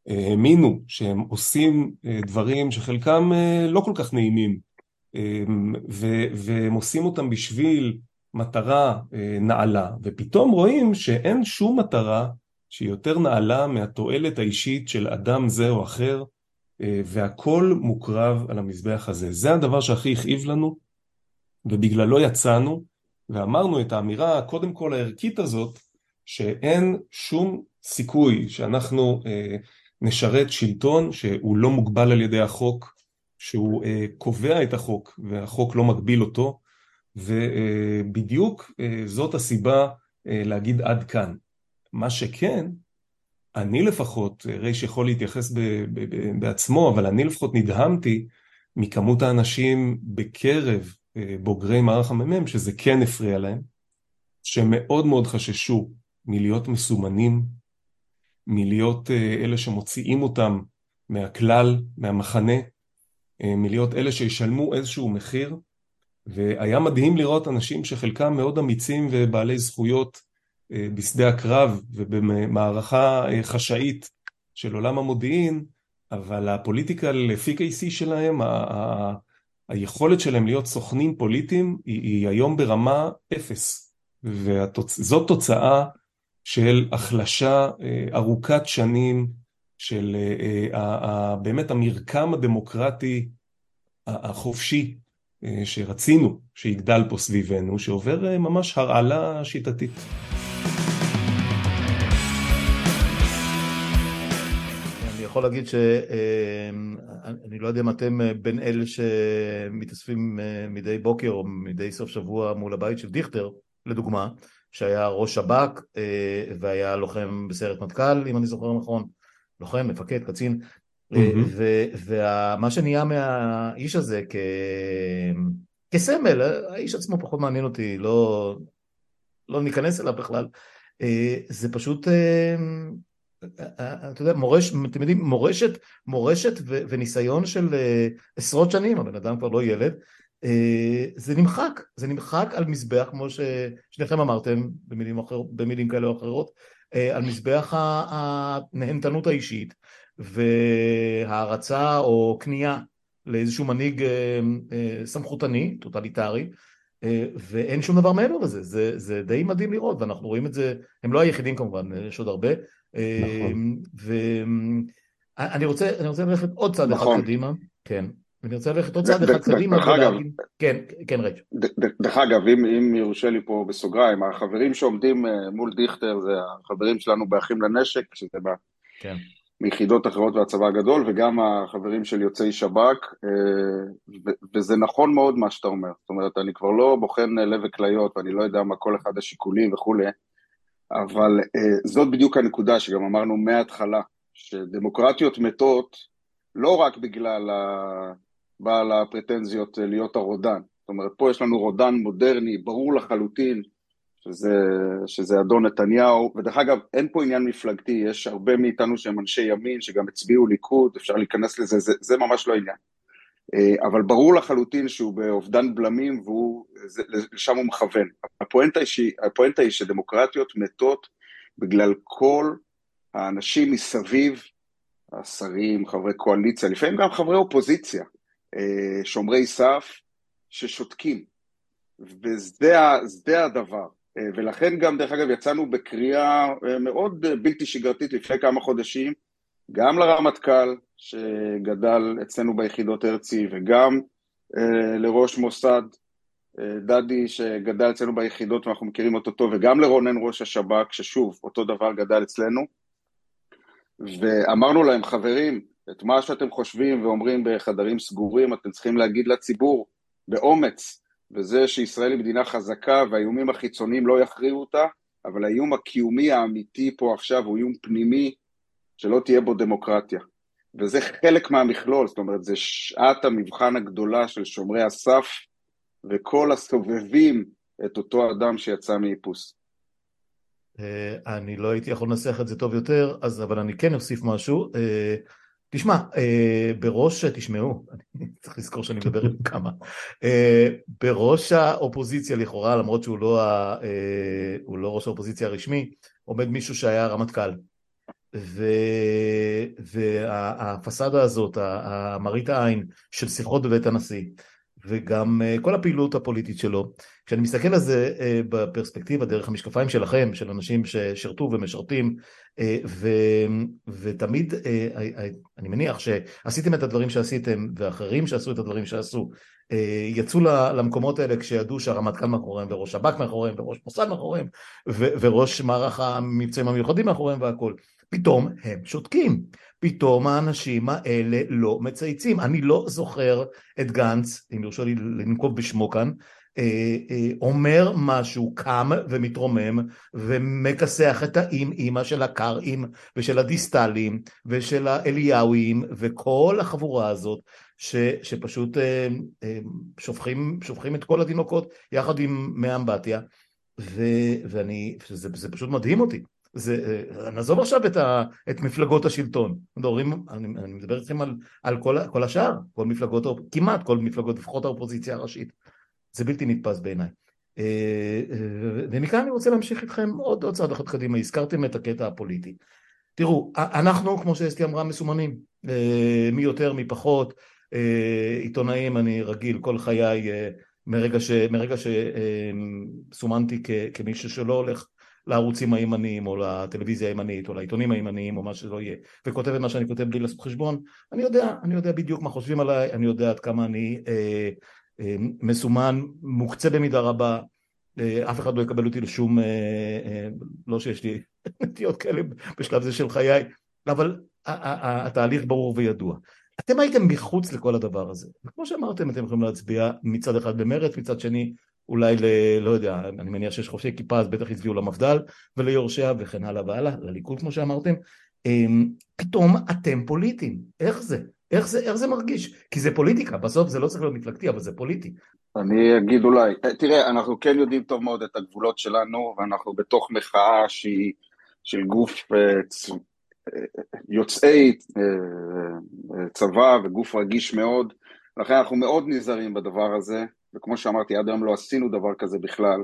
האמינו שהם עושים דברים שחלקם לא כל כך נעימים אמ, והם עושים אותם בשביל מטרה אה, נעלה, ופתאום רואים שאין שום מטרה שהיא יותר נעלה מהתועלת האישית של אדם זה או אחר, אה, והכל מוקרב על המזבח הזה. זה הדבר שהכי הכאיב לנו, ובגללו יצאנו, ואמרנו את האמירה קודם כל הערכית הזאת, שאין שום סיכוי שאנחנו אה, נשרת שלטון שהוא לא מוגבל על ידי החוק, שהוא uh, קובע את החוק והחוק לא מגביל אותו ובדיוק uh, זאת הסיבה uh, להגיד עד כאן. מה שכן, אני לפחות, רייש יכול להתייחס ב, ב, ב, בעצמו, אבל אני לפחות נדהמתי מכמות האנשים בקרב אה, בוגרי מערך המ"מ, שזה כן הפריע להם, שמאוד מאוד חששו מלהיות מסומנים, מלהיות אה, אלה שמוציאים אותם מהכלל, מהמחנה, אה, מלהיות אלה שישלמו איזשהו מחיר, והיה מדהים לראות אנשים שחלקם מאוד אמיצים ובעלי זכויות בשדה הקרב ובמערכה חשאית של עולם המודיעין, אבל הפוליטיקל אפיקייסי שלהם, היכולת שלהם להיות סוכנים פוליטיים היא, היא היום ברמה אפס. וזאת תוצאה של החלשה אה, ארוכת שנים של אה, אה, באמת המרקם הדמוקרטי החופשי שרצינו שיגדל פה סביבנו שעובר ממש הרעלה שיטתית. יכול להגיד שאני לא יודע אם אתם בין אלה שמתאספים מדי בוקר או מדי סוף שבוע מול הבית של דיכטר, לדוגמה, שהיה ראש שב"כ והיה לוחם בסיירת מטכ"ל, אם אני זוכר נכון, לוחם, מפקד, קצין, mm-hmm. ומה שנהיה מהאיש הזה כ... כסמל, האיש עצמו פחות מעניין אותי, לא, לא ניכנס אליו בכלל, זה פשוט אתה יודע, מורש, אתם יודעים, מורשת, מורשת ו, וניסיון של אה, עשרות שנים, הבן אדם כבר לא ילד, אה, זה נמחק, זה נמחק על מזבח, כמו ששניכם אמרתם במילים, אחר, במילים כאלה או אחרות, אה, על מזבח הנהנתנות האישית והערצה או כניעה לאיזשהו מנהיג סמכותני, טוטליטרי, ואין שום דבר מעבר לזה, זה, זה די מדהים לראות, ואנחנו רואים את זה, הם לא היחידים כמובן, יש עוד הרבה, נכון. ואני רוצה, רוצה ללכת עוד צעד נכון. אחד קדימה, כן, ואני רוצה ללכת עוד צעד אחד קדימה, דרך אגב, כן, כן רייץ'. דרך אגב, אם, אם יורשה לי פה בסוגריים, החברים שעומדים אה, מול דיכטר זה החברים שלנו באחים לנשק, שזה בא כן. מיחידות אחרות והצבא הגדול, וגם החברים של יוצאי שב"כ, אה, וזה נכון מאוד מה שאתה אומר, זאת אומרת, אני כבר לא בוחן לב וכליות, ואני לא יודע מה כל אחד השיקולים וכולי, אבל זאת בדיוק הנקודה שגם אמרנו מההתחלה, שדמוקרטיות מתות לא רק בגלל בעל הפרטנזיות אה, להיות הרודן, זאת אומרת פה יש לנו רודן מודרני, ברור לחלוטין שזה, שזה אדון נתניהו, ודרך אגב אין פה עניין מפלגתי, יש הרבה מאיתנו שהם אנשי ימין שגם הצביעו ליכוד, אפשר להיכנס לזה, זה, זה ממש לא עניין. אה, אבל ברור לחלוטין שהוא באובדן בלמים והוא, הוא מכוון. הפואנטה היא, הפואנטה היא שדמוקרטיות מתות בגלל כל האנשים מסביב, השרים, חברי קואליציה, לפעמים גם חברי אופוזיציה, שומרי סף, ששותקים. וזה הדבר. אה, ולכן גם, דרך אגב, יצאנו בקריאה מאוד בלתי שגרתית לפני כמה חודשים, גם לרמטכ"ל, שגדל אצלנו ביחידות הרצי, וגם אה, לראש מוסד, אה, דדי, שגדל אצלנו ביחידות ואנחנו מכירים אותו טוב, וגם לרונן ראש השב"כ, ששוב, אותו דבר גדל אצלנו. ואמרנו להם, חברים, את מה שאתם חושבים ואומרים בחדרים סגורים, אתם צריכים להגיד לציבור באומץ, וזה שישראל היא מדינה חזקה והאיומים החיצוניים לא יכריעו אותה, אבל האיום הקיומי האמיתי פה עכשיו הוא איום פנימי שלא תהיה בו דמוקרטיה. וזה חלק מהמכלול, זאת אומרת, זה שעת המבחן הגדולה של שומרי הסף וכל הסובבים את אותו אדם שיצא מאיפוס. אה, אני לא הייתי יכול לנסח את זה טוב יותר, אז, אבל אני כן אוסיף משהו. אה, תשמע, אה, בראש, תשמעו, אני צריך לזכור שאני מדבר עם כמה, בראש האופוזיציה לכאורה, למרות שהוא לא, לא ראש האופוזיציה הרשמי, עומד מישהו שהיה רמטכ"ל. והפסאדה הזאת, המראית העין של שיחות בבית הנשיא, וגם אה, כל הפעילות הפוליטית שלו, כשאני מסתכל על זה אה, בפרספקטיבה דרך המשקפיים שלכם, של אנשים ששירתו ומשרתים, אה, ו, ותמיד אני מניח שעשיתם את הדברים שעשיתם, ואחרים שעשו את הדברים שעשו, יצאו למקומות האלה כשידעו שהרמטכ"ל מאחוריהם, וראש שב"כ מאחוריהם, וראש מוסד מאחוריהם, וראש מערך המבצעים המיוחדים מאחוריהם והכל. פתאום הם שותקים, פתאום האנשים האלה לא מצייצים. אני לא זוכר את גנץ, אם יורשה לי לנקוב בשמו כאן, אה, אה, אומר משהו, קם ומתרומם ומכסח את האם-אימא של הקרעים ושל הדיסטלים ושל האליהו,ים וכל החבורה הזאת ש, שפשוט אה, שופכים, שופכים את כל התינוקות יחד עם מי אמבטיה ואני, זה, זה פשוט מדהים אותי. זה, נעזוב עכשיו את, ה, את מפלגות השלטון, מדברים, אני, אני מדבר איתכם על, על כל, כל השאר, כל מפלגות, כמעט כל מפלגות, לפחות האופוזיציה הראשית. זה בלתי נתפס בעיניי. אה, אה, ומכאן אני רוצה להמשיך איתכם עוד, עוד צעד אחד קדימה, הזכרתם את הקטע הפוליטי. תראו, אנחנו, כמו שאסתי אמרה, מסומנים, אה, מי יותר, מי פחות, עיתונאים אני רגיל כל חיי מרגע, מרגע שסומנתי כמישהו שלא הולך לערוצים הימניים או לטלוויזיה הימנית או לעיתונים הימניים או מה שלא יהיה. וכותב את מה שאני כותב בלי לעשות חשבון אני יודע, אני יודע בדיוק מה חושבים עליי, אני יודע עד כמה אני אה, אה, מסומן, מוקצה במידה רבה, אה, אף אחד לא יקבל אותי לשום, אה, לא שיש לי נטיות כאלה בשלב זה של חיי, אבל התהליך ברור וידוע. אתם הייתם מחוץ לכל הדבר הזה, וכמו שאמרתם אתם יכולים להצביע מצד אחד במרץ, מצד שני אולי ל... לא יודע, אני מניח שיש חופשי כיפה אז בטח הצביעו למפד"ל וליורשיה וכן הלאה והלאה, לליכוד כמו שאמרתם, פתאום אתם פוליטיים, איך זה? איך זה, איך זה מרגיש? כי זה פוליטיקה, בסוף זה לא צריך להיות מפלגתי, אבל זה פוליטי. אני אגיד אולי, תראה, אנחנו כן יודעים טוב מאוד את הגבולות שלנו, ואנחנו בתוך מחאה שהיא של גוף אה, יוצאי אה, צבא וגוף רגיש מאוד, לכן אנחנו מאוד נזהרים בדבר הזה, וכמו שאמרתי, עד היום לא עשינו דבר כזה בכלל,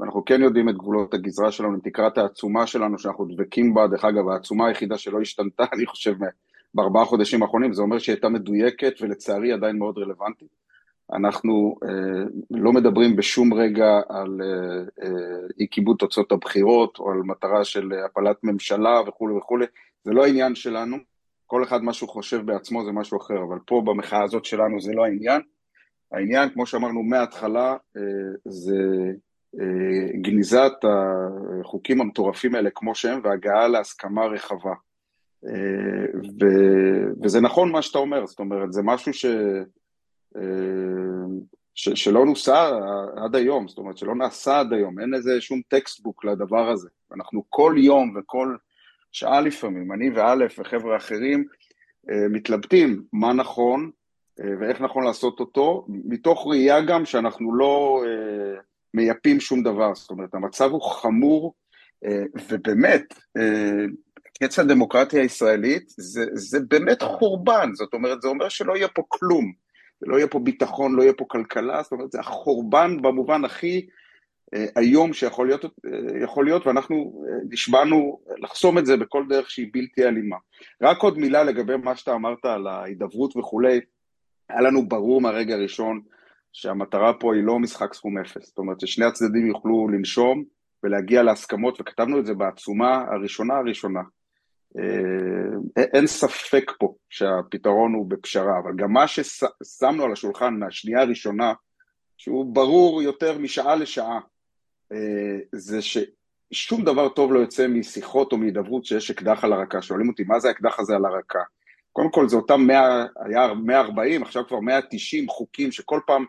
ואנחנו כן יודעים את גבולות הגזרה שלנו, את תקרת העצומה שלנו שאנחנו דבקים בה, דרך אגב, העצומה היחידה שלא השתנתה, אני חושב, בארבעה חודשים האחרונים, זה אומר שהיא הייתה מדויקת ולצערי עדיין מאוד רלוונטית. אנחנו אה, לא מדברים בשום רגע על אה, אה, אי כיבוד תוצאות הבחירות או על מטרה של הפלת ממשלה וכולי וכולי, זה לא העניין שלנו, כל אחד מה שהוא חושב בעצמו זה משהו אחר, אבל פה במחאה הזאת שלנו זה לא העניין. העניין, כמו שאמרנו מההתחלה, אה, זה אה, גניזת החוקים המטורפים האלה כמו שהם והגעה להסכמה רחבה. אה, ו, וזה נכון מה שאתה אומר, זאת אומרת, זה משהו ש, ש, שלא נוסה עד היום, זאת אומרת, שלא נעשה עד היום, אין איזה שום textbook לדבר הזה. אנחנו כל יום וכל שעה לפעמים, אני ואלף וחבר'ה אחרים, מתלבטים מה נכון ואיך נכון לעשות אותו, מתוך ראייה גם שאנחנו לא מייפים שום דבר, זאת אומרת, המצב הוא חמור, ובאמת, קץ הדמוקרטיה הישראלית זה, זה באמת חורבן, זאת אומרת, זה אומר שלא יהיה פה כלום, לא יהיה פה ביטחון, לא יהיה פה כלכלה, זאת אומרת, זה החורבן במובן הכי אה, איום שיכול להיות, אה, יכול להיות, ואנחנו אה, נשבענו לחסום את זה בכל דרך שהיא בלתי אלימה. רק עוד מילה לגבי מה שאתה אמרת על ההידברות וכולי, היה לנו ברור מהרגע הראשון שהמטרה פה היא לא משחק סכום אפס, זאת אומרת ששני הצדדים יוכלו לנשום ולהגיע להסכמות, וכתבנו את זה בעצומה הראשונה הראשונה. אה, אין ספק פה שהפתרון הוא בפשרה, אבל גם מה ששמנו על השולחן מהשנייה הראשונה, שהוא ברור יותר משעה לשעה, אה, זה ששום דבר טוב לא יוצא משיחות או מהידברות שיש אקדח על הרקה. שואלים אותי, מה זה האקדח הזה על הרקה? קודם כל זה אותם 100, היה 140, עכשיו כבר 190 חוקים שכל פעם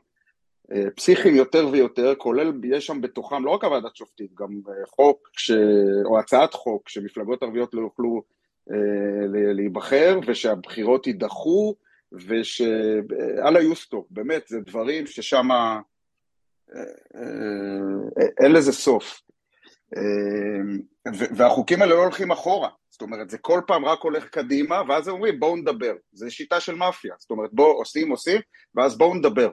אה, פסיכיים יותר ויותר, כולל, יש שם בתוכם לא רק הוועדת שופטים, גם חוק, ש... או הצעת חוק שמפלגות ערביות לא יוכלו אה, להיבחר, ושהבחירות יידחו, ושאללה יוסטו, באמת, זה דברים ששם אה, אה, אין לזה סוף. והחוקים האלה לא הולכים אחורה, זאת אומרת, זה כל פעם רק הולך קדימה, ואז הם אומרים, בואו נדבר. זו שיטה של מאפיה, זאת אומרת, בואו עושים, עושים, ואז בואו נדבר.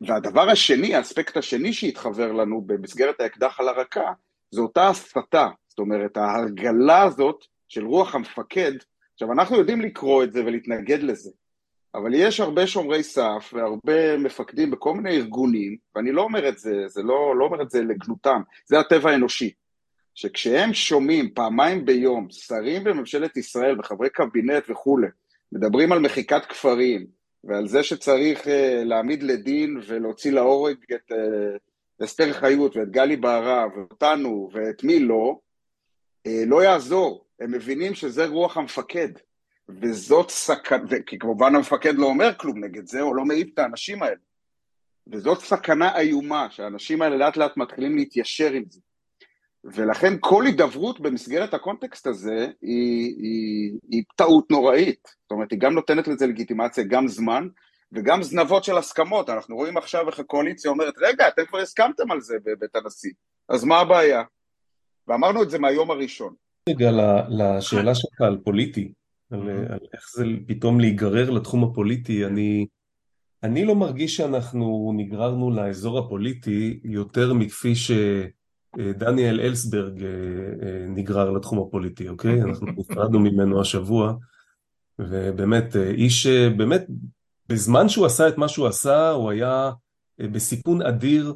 והדבר השני, האספקט השני שהתחבר לנו במסגרת האקדח על הרקה, זו אותה הסתה, זאת אומרת, ההרגלה הזאת של רוח המפקד, עכשיו אנחנו יודעים לקרוא את זה ולהתנגד לזה, אבל יש הרבה שומרי סף והרבה מפקדים בכל מיני ארגונים, ואני לא אומר את זה, זה לא, לא אומר את זה לגנותם, זה הטבע האנושי, שכשהם שומעים פעמיים ביום שרים בממשלת ישראל וחברי קבינט וכולי, מדברים על מחיקת כפרים ועל זה שצריך uh, להעמיד לדין ולהוציא להורג את uh, אסתר חיות ואת גלי בהרב ואותנו ואת מי לא, uh, לא יעזור. הם מבינים שזה רוח המפקד, וזאת סכנה, כי כמובן המפקד לא אומר כלום נגד זה, או לא מעיף את האנשים האלה. וזאת סכנה איומה, שהאנשים האלה לאט לאט מתחילים להתיישר עם זה. ולכן כל הידברות במסגרת הקונטקסט הזה היא, היא, היא טעות נוראית. זאת אומרת, היא גם נותנת לזה לגיטימציה, גם זמן, וגם זנבות של הסכמות. אנחנו רואים עכשיו איך הקואליציה אומרת, רגע, אתם כבר הסכמתם על זה בבית הנשיא, אז מה הבעיה? ואמרנו את זה מהיום הראשון. רגע, לשאלה שלך על פוליטי, על, על איך זה פתאום להיגרר לתחום הפוליטי, אני, אני לא מרגיש שאנחנו נגררנו לאזור הפוליטי יותר מכפי שדניאל אלסברג אה, אה, נגרר לתחום הפוליטי, אוקיי? אנחנו נפרדנו ממנו השבוע, ובאמת, אה, איש, באמת, בזמן שהוא עשה את מה שהוא עשה, הוא היה בסיכון אדיר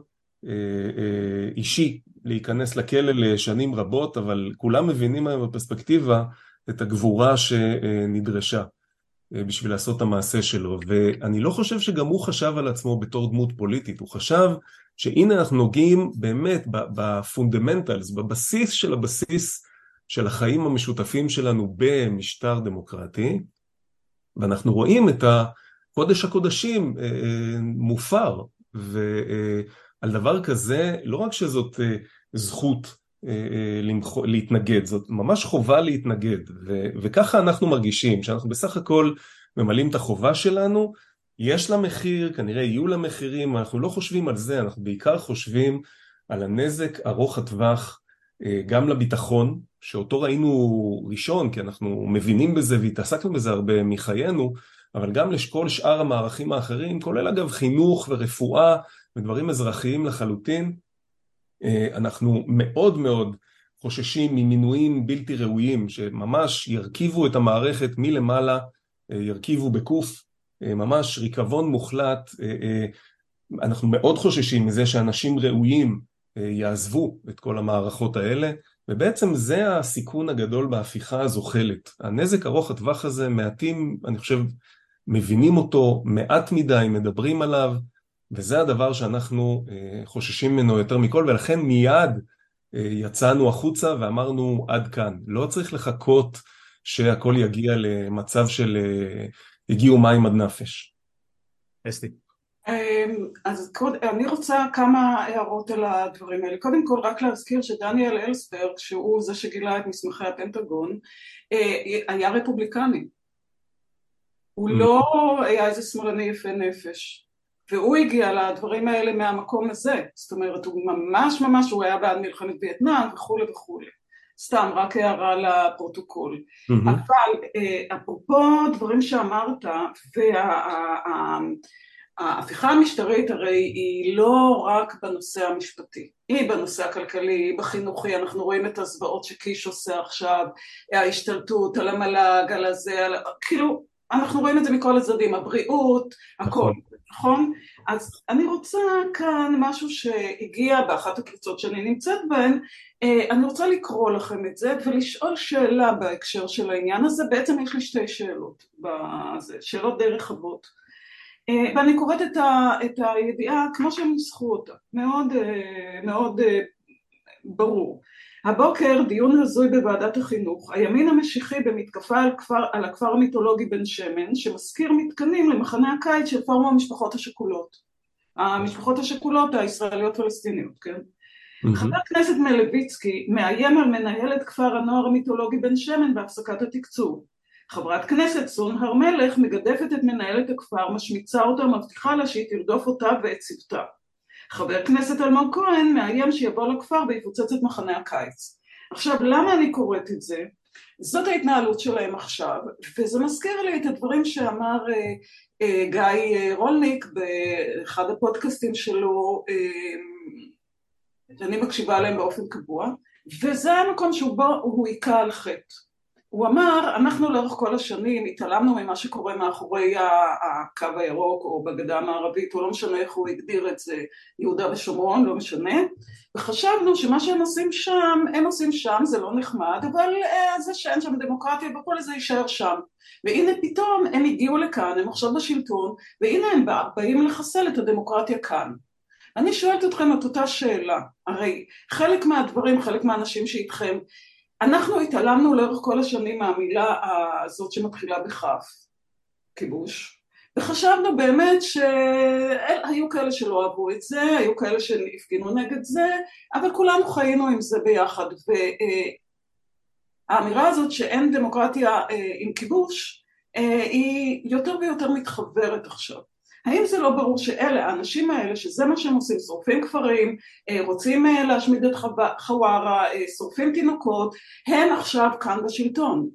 אישי להיכנס לכלא לשנים רבות, אבל כולם מבינים היום בפרספקטיבה את הגבורה שנדרשה אה, בשביל לעשות את המעשה שלו, ואני לא חושב שגם הוא חשב על עצמו בתור דמות פוליטית, הוא חשב שהנה אנחנו נוגעים באמת ב fundamentals, בבסיס של הבסיס של החיים המשותפים שלנו במשטר דמוקרטי, ואנחנו רואים את הקודש הקודשים אה, אה, מופר, ועל דבר כזה, לא רק שזאת זכות אה, אה, להתנגד, זאת ממש חובה להתנגד, וככה אנחנו מרגישים, שאנחנו בסך הכל ממלאים את החובה שלנו, יש לה מחיר, כנראה יהיו לה מחירים, אנחנו לא חושבים על זה, אנחנו בעיקר חושבים על הנזק ארוך הטווח אה, גם לביטחון, שאותו ראינו ראשון, כי אנחנו מבינים בזה והתעסקנו בזה הרבה מחיינו, אבל גם לכל שאר המערכים האחרים, כולל אגב חינוך ורפואה ודברים אזרחיים לחלוטין, אה, אנחנו מאוד מאוד חוששים ממינויים בלתי ראויים שממש ירכיבו את המערכת מלמעלה, אה, ירכיבו בקוף, ממש ריקבון מוחלט. אנחנו מאוד חוששים מזה שאנשים ראויים יעזבו את כל המערכות האלה, ובעצם זה הסיכון הגדול בהפיכה הזוחלת. הנזק ארוך הטווח הזה, מעטים, אני חושב, מבינים אותו, מעט מדי מדברים עליו, וזה הדבר שאנחנו אה, חוששים ממנו יותר מכל, ולכן מיד אה, יצאנו החוצה ואמרנו עד כאן. לא צריך לחכות שהכל יגיע למצב של אה, הגיעו מים עד נפש. אסתי. אמ, אז אני רוצה כמה הערות על הדברים האלה. קודם כל רק להזכיר שדניאל אלסברג, שהוא זה שגילה את מסמכי הפנטגון, היה רפובליקני. הוא mm. לא היה איזה שמאלני יפה נפש. והוא הגיע לדברים האלה מהמקום הזה, זאת אומרת הוא ממש ממש, הוא היה בעד מלחמת וייטנאם וכולי וכולי, סתם רק הערה לפרוטוקול, mm-hmm. אבל אה, אפרופו דברים שאמרת, וההפיכה המשטרית הרי היא לא רק בנושא המשפטי, היא בנושא הכלכלי, היא בחינוכי, אנחנו רואים את הזוועות שקיש עושה עכשיו, ההשתלטות על המל"ג, על הזה, על... כאילו אנחנו רואים את זה מכל הצדדים, הבריאות, הכל. נכון. אז אני רוצה כאן משהו שהגיע באחת הקבוצות שאני נמצאת בהן, אה, אני רוצה לקרוא לכם את זה ולשאול שאלה בהקשר של העניין הזה, בעצם יש לי שתי שאלות, בזה, שאלות די רחבות. אה, ואני קוראת את, ה, את הידיעה כמו שהם ניסחו אותה, מאוד, אה, מאוד ברור. הבוקר דיון הזוי בוועדת החינוך, הימין המשיחי במתקפה על, כפר, על הכפר המיתולוגי בן שמן שמזכיר מתקנים למחנה הקיץ של פורום המשפחות השכולות, המשפחות השכולות הישראליות פלסטיניות, כן? Mm-hmm. חבר הכנסת מלביצקי מאיים על מנהלת כפר הנוער המיתולוגי בן שמן בהפסקת התקצוב. חברת כנסת סון הר מלך מגדפת את מנהלת הכפר, משמיצה אותה, מבטיחה לה שהיא תרדוף אותה ואת צוותה. חבר כנסת אלמוג כהן מאיים שיבוא לכפר ויפוצץ את מחנה הקיץ. עכשיו למה אני קוראת את זה? זאת ההתנהלות שלהם עכשיו, וזה מזכיר לי את הדברים שאמר אה, אה, גיא אה, רולניק באחד הפודקאסטים שלו, אה, שאני מקשיבה להם באופן קבוע, וזה המקום שבו הוא היכה על חטא. הוא אמר, אנחנו לאורך כל השנים התעלמנו ממה שקורה מאחורי הקו הירוק או בגדה המערבית, או לא משנה איך הוא הגדיר את זה, יהודה ושומרון, לא משנה, וחשבנו שמה שהם עושים שם, הם עושים שם, זה לא נחמד, אבל אה, זה שאין שם דמוקרטיה וכל זה יישאר שם. והנה פתאום הם הגיעו לכאן, הם עכשיו בשלטון, והנה הם באים לחסל את הדמוקרטיה כאן. אני שואלת אתכם את אותה שאלה, הרי חלק מהדברים, חלק מהאנשים שאיתכם אנחנו התעלמנו לאורך כל השנים מהמילה הזאת שמתחילה בכף, כיבוש, וחשבנו באמת שהיו כאלה שלא אהבו את זה, היו כאלה שהפגינו נגד זה, אבל כולנו חיינו עם זה ביחד. והאמירה הזאת שאין דמוקרטיה אה, עם כיבוש, אה, היא יותר ויותר מתחברת עכשיו. האם זה לא ברור שאלה, האנשים האלה, שזה מה שהם עושים, שורפים כפרים, אה, רוצים להשמיד את חווארה, שורפים תינוקות, הם עכשיו כאן בשלטון.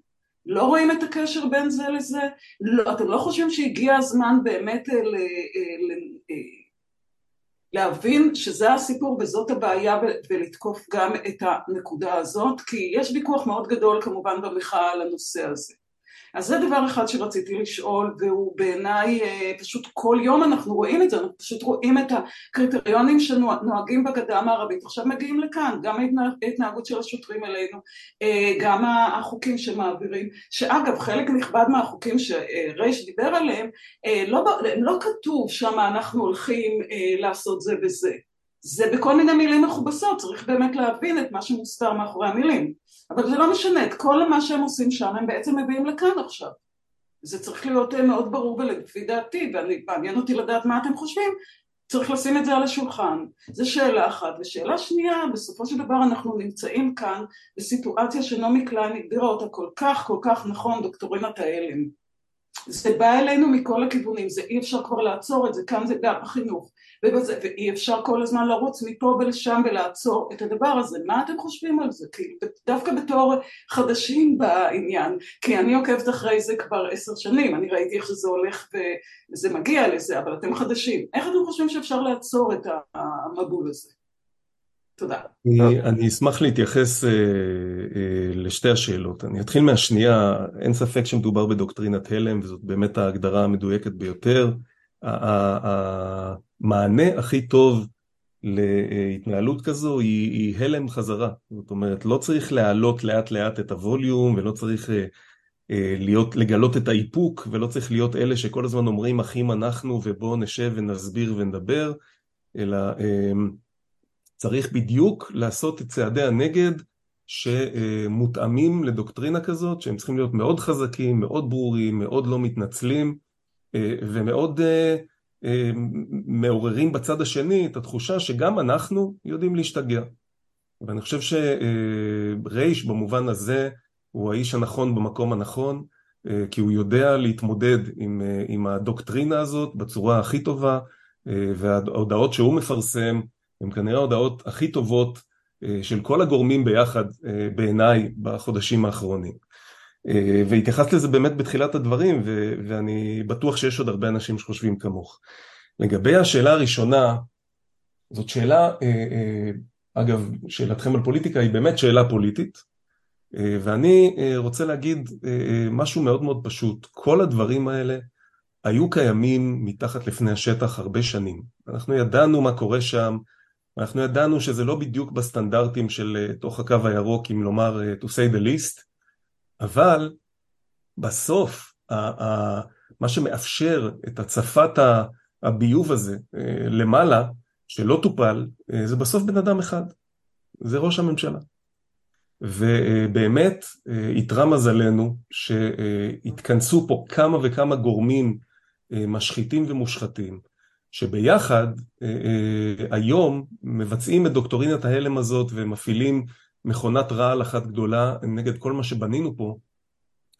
לא רואים את הקשר בין זה לזה? לא, אתם לא חושבים שהגיע הזמן באמת ל, ל, להבין שזה הסיפור וזאת הבעיה ולתקוף גם את הנקודה הזאת? כי יש ויכוח מאוד גדול כמובן במחאה על הנושא הזה. אז זה דבר אחד שרציתי לשאול והוא בעיניי אה, פשוט כל יום אנחנו רואים את זה, אנחנו פשוט רואים את הקריטריונים שנוהגים בגדה המערבית. עכשיו מגיעים לכאן, גם ההתנהגות של השוטרים אלינו, אה, גם החוקים שמעבירים, שאגב חלק נכבד מהחוקים שרייש דיבר עליהם, אה, לא, לא כתוב שם אנחנו הולכים לעשות זה וזה זה בכל מיני מילים מכובסות, צריך באמת להבין את מה שמוסתר מאחורי המילים. אבל זה לא משנה, את כל מה שהם עושים שם הם בעצם מביאים לכאן עכשיו. זה צריך להיות אה, מאוד ברור ולפי דעתי, ומעניין אותי לדעת מה אתם חושבים, צריך לשים את זה על השולחן. זו שאלה אחת. ושאלה שנייה, בסופו של דבר אנחנו נמצאים כאן בסיטואציה שנעמי קליין הגדירה אותה כל כך כל כך נכון, דוקטורינת ההלם. זה בא אלינו מכל הכיוונים, זה אי אפשר כבר לעצור את זה, כאן זה גם החינוך, ובזה, ואי אפשר כל הזמן לרוץ מפה ולשם ולעצור את הדבר הזה. מה אתם חושבים על זה? כי דווקא בתור חדשים בעניין, כי אני עוקבת אחרי זה כבר עשר שנים, אני ראיתי איך שזה הולך וזה מגיע לזה, אבל אתם חדשים. איך אתם חושבים שאפשר לעצור את המבול הזה? תודה. אני, אני אשמח להתייחס אה, אה, לשתי השאלות. אני אתחיל מהשנייה, אין ספק שמדובר בדוקטרינת הלם, וזאת באמת ההגדרה המדויקת ביותר. המענה הכי טוב להתנהלות כזו היא, היא הלם חזרה. זאת אומרת, לא צריך להעלות לאט לאט את הווליום, ולא צריך אה, אה, להיות, לגלות את האיפוק, ולא צריך להיות אלה שכל הזמן אומרים אחים אנחנו ובואו נשב ונסביר ונדבר, אלא אה, צריך בדיוק לעשות את צעדי הנגד שמותאמים לדוקטרינה כזאת, שהם צריכים להיות מאוד חזקים, מאוד ברורים, מאוד לא מתנצלים, אה, ומאוד אה, אה, מעוררים בצד השני את התחושה שגם אנחנו יודעים להשתגע. ואני חושב שרייש במובן הזה הוא האיש הנכון במקום הנכון, כי הוא יודע להתמודד עם, עם הדוקטרינה הזאת בצורה הכי טובה, וההודעות שהוא מפרסם הן כנראה ההודעות הכי טובות אה, של כל הגורמים ביחד אה, בעיניי בחודשים האחרונים. אה, והתייחסת לזה באמת בתחילת הדברים ואני בטוח שיש עוד הרבה אנשים שחושבים כמוך. לגבי השאלה הראשונה, זאת שאלה, אגב, שאלתכם על פוליטיקה היא באמת שאלה פוליטית, ואני רוצה להגיד משהו מאוד מאוד פשוט, כל הדברים האלה היו קיימים מתחת לפני השטח הרבה שנים. אנחנו ידענו מה קורה שם, אנחנו ידענו שזה לא בדיוק בסטנדרטים של אה, תוך הקו הירוק, אם לומר אה, to say the least, אבל בסוף, מה שמאפשר את הצפת הביוב הזה אה, למעלה, שלא טופל, זה בסוף בן אדם אחד, זה ראש הממשלה. ובאמת איתרע מזלנו שהתכנסו פה כמה וכמה גורמים משחיתים ומושחתים, שביחד אה, אה, היום מבצעים את דוקטורינת ההלם הזאת ומפעילים מכונת רעל אחת גדולה נגד כל מה שבנינו פה,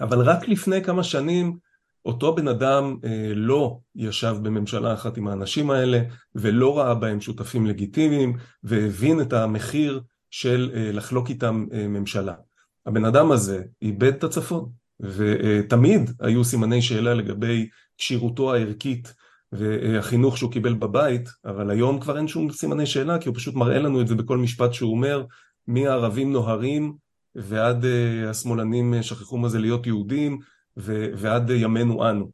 אבל רק לפני כמה שנים אותו בן אדם אה, לא ישב בממשלה אחת עם האנשים האלה ולא ראה בהם שותפים לגיטימיים והבין את המחיר של לחלוק איתם ממשלה. הבן אדם הזה איבד את הצפון ותמיד היו סימני שאלה לגבי כשירותו הערכית והחינוך שהוא קיבל בבית, אבל היום כבר אין שום סימני שאלה, כי הוא פשוט מראה לנו את זה בכל משפט שהוא אומר, מהערבים נוהרים ועד uh, השמאלנים uh, שכחו מה זה להיות יהודים ועד uh, ימינו אנו.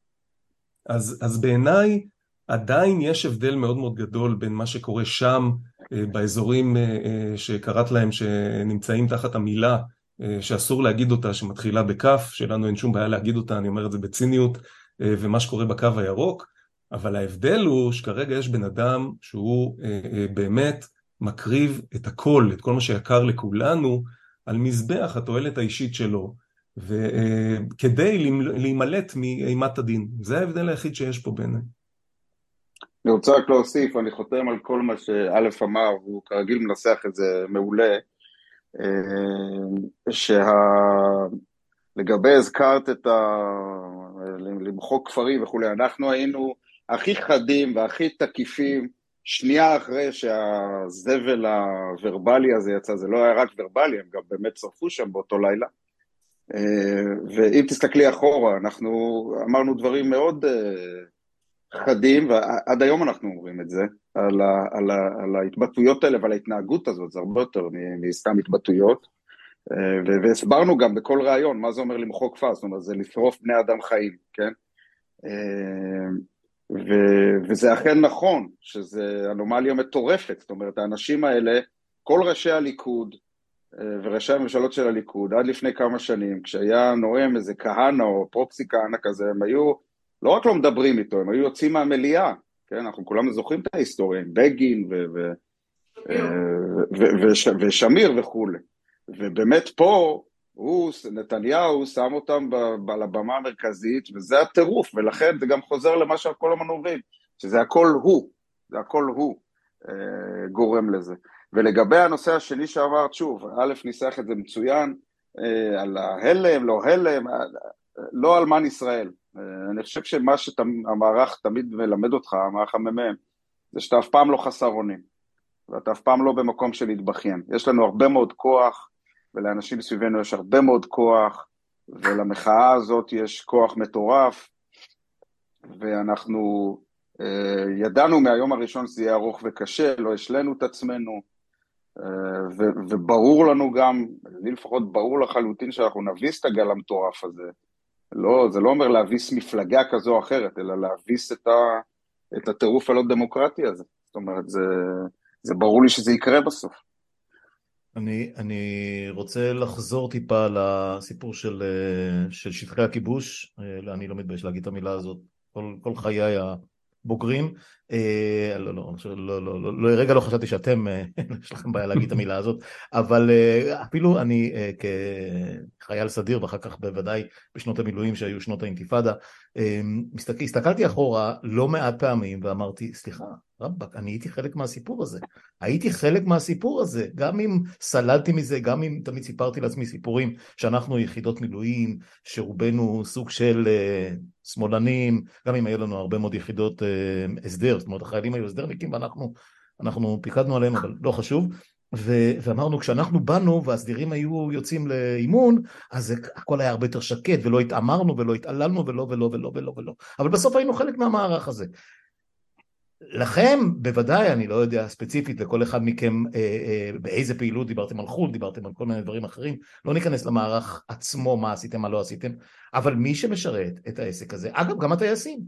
אז, אז בעיניי עדיין יש הבדל מאוד מאוד גדול בין מה שקורה שם, באזורים שקראת להם שנמצאים תחת המילה שאסור להגיד אותה, שמתחילה בכף, שלנו אין שום בעיה להגיד אותה, אני אומר את זה בציניות, ומה שקורה בקו הירוק, אבל ההבדל הוא שכרגע יש בן אדם שהוא אה, אה, באמת מקריב את הכל, את כל מה שיקר לכולנו, על מזבח התועלת האישית שלו, וכדי להימלט מאימת הדין. זה ההבדל היחיד שיש פה בעיניי. אני רוצה רק להוסיף, אני חותם על כל מה שאלף אמר, הוא כרגיל מנסח את זה מעולה, שלגבי שה... הזכרת את ה... למחוק כפרים וכולי, אנחנו היינו הכי חדים והכי תקיפים שנייה אחרי שהזבל הוורבלי הזה יצא, זה לא היה רק ורבלי, הם גם באמת שרפו שם באותו לילה. ואם תסתכלי אחורה, אנחנו אמרנו דברים מאוד חדים, ועד היום אנחנו אומרים את זה, על, ה, על, ה, על ההתבטאויות האלה ועל ההתנהגות הזאת, זה הרבה יותר מסתם התבטאויות. והסברנו גם בכל ראיון מה זה אומר למחוק כפר, זאת אומרת זה לשרוף בני אדם חיים, כן? ו, וזה אכן נכון, שזה אנומליה מטורפת, זאת אומרת האנשים האלה, כל ראשי הליכוד וראשי הממשלות של הליכוד עד לפני כמה שנים, כשהיה נואם איזה כהנא או פרופסי כהנא כזה, הם היו לא רק לא מדברים איתו, הם היו יוצאים מהמליאה, כן, אנחנו כולנו זוכרים את ההיסטוריה, עם בגין ושמיר וכולי. ובאמת פה, הוא, נתניהו, שם אותם על הבמה המרכזית, וזה הטירוף, ולכן זה גם חוזר למה שכל הזמן אומרים, שזה הכל הוא, זה הכל הוא אה, גורם לזה. ולגבי הנושא השני שאמרת, שוב, א', ניסח את זה מצוין, אה, על ההלם, לא הלם, אה, לא אלמן ישראל. אני חושב שמה שהמערך תמיד מלמד אותך, המערך המ"מ, זה שאתה אף פעם לא חסר אונים, ואתה אף פעם לא במקום של להתבכיין. יש לנו הרבה מאוד כוח, ולאנשים סביבנו יש הרבה מאוד כוח, ולמחאה הזאת יש כוח מטורף, ואנחנו אה, ידענו מהיום הראשון שזה יהיה ארוך וקשה, לא השלינו את עצמנו, אה, ו- וברור לנו גם, לי לפחות ברור לחלוטין שאנחנו נביס את הגל המטורף הזה, לא, זה לא אומר להביס מפלגה כזו או אחרת, אלא להביס את, ה, את הטירוף הלא דמוקרטי הזה. זאת אומרת, זה, זה ברור לי שזה יקרה בסוף. אני, אני רוצה לחזור טיפה לסיפור של, של שטחי הכיבוש, אני לא מתבייש להגיד את המילה הזאת, כל, כל חיי הבוגרים, אה, לא, לא, לא, לא, לא, לא, רגע לא חשבתי שאתם, אה, יש לכם בעיה להגיד את המילה הזאת, אבל אה, אפילו אני כחייל סדיר ואחר כך בוודאי בשנות המילואים שהיו שנות האינתיפאדה, הסתכלתי אחורה לא מעט פעמים ואמרתי, סליחה, רבאק, אני הייתי חלק מהסיפור הזה. הייתי חלק מהסיפור הזה, גם אם סללתי מזה, גם אם תמיד סיפרתי לעצמי סיפורים שאנחנו יחידות מילואים, שרובנו סוג של uh, שמאלנים, גם אם היו לנו הרבה מאוד יחידות uh, הסדר, זאת אומרת החיילים היו הסדרניקים ואנחנו אנחנו פיקדנו עליהם, אבל לא חשוב. ו- ואמרנו כשאנחנו באנו והסדירים היו יוצאים לאימון אז הכל היה הרבה יותר שקט ולא התעמרנו ולא התעללנו ולא ולא ולא ולא ולא אבל בסוף היינו חלק מהמערך הזה לכם בוודאי, אני לא יודע ספציפית לכל אחד מכם אה, אה, באיזה פעילות דיברתם על חו"ל, דיברתם על כל מיני דברים אחרים, לא ניכנס למערך עצמו מה עשיתם, מה לא עשיתם, אבל מי שמשרת את העסק הזה, אגב גם הטייסים,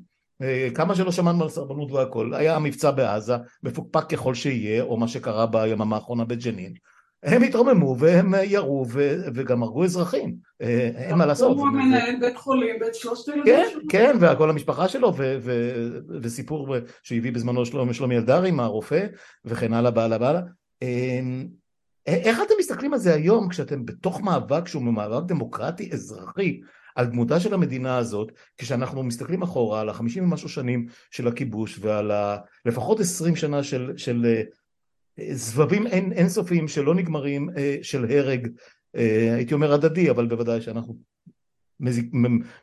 אה, כמה שלא שמענו על סרבנות והכל, היה המבצע בעזה, מפוקפק ככל שיהיה, או מה שקרה ביממה האחרונה בג'נין, הם התרוממו והם ירו וגם הרגו אזרחים, אה, אין מה לעשות. הוא מנהל בית חולים ואת שלושת הילדים כן, שלו. כן, וכל המשפחה שלו, וסיפור שהביא בזמנו שלומי אלדרי, הרופא, וכן הלאה, בעלה, בעלה. אמ, איך אתם מסתכלים על זה היום כשאתם בתוך מאבק שהוא מאבק דמוקרטי אזרחי על דמותה של המדינה הזאת, כשאנחנו מסתכלים אחורה על החמישים ומשהו שנים של הכיבוש ועל ה... לפחות עשרים שנה של, של סבבים אין, אינסופיים שלא נגמרים אה, של הרג, אה, הייתי אומר הדדי, אבל בוודאי שאנחנו מזיק,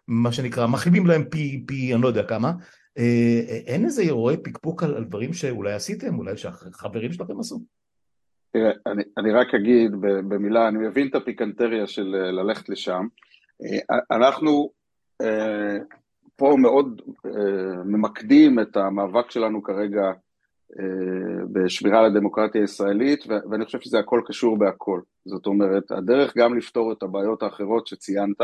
מה שנקרא, מכאיבים להם פי, פי אני לא יודע כמה. אה, אין איזה אירועי פקפוק על, על דברים שאולי עשיתם, אולי שהחברים שלכם עשו? תראה, אני, אני רק אגיד במילה, אני מבין את הפיקנטריה של ללכת לשם. אנחנו פה מאוד ממקדים את המאבק שלנו כרגע אה, בשמירה על הדמוקרטיה הישראלית, ואני חושב שזה הכל קשור בהכל. זאת אומרת, הדרך גם לפתור את הבעיות האחרות שציינת,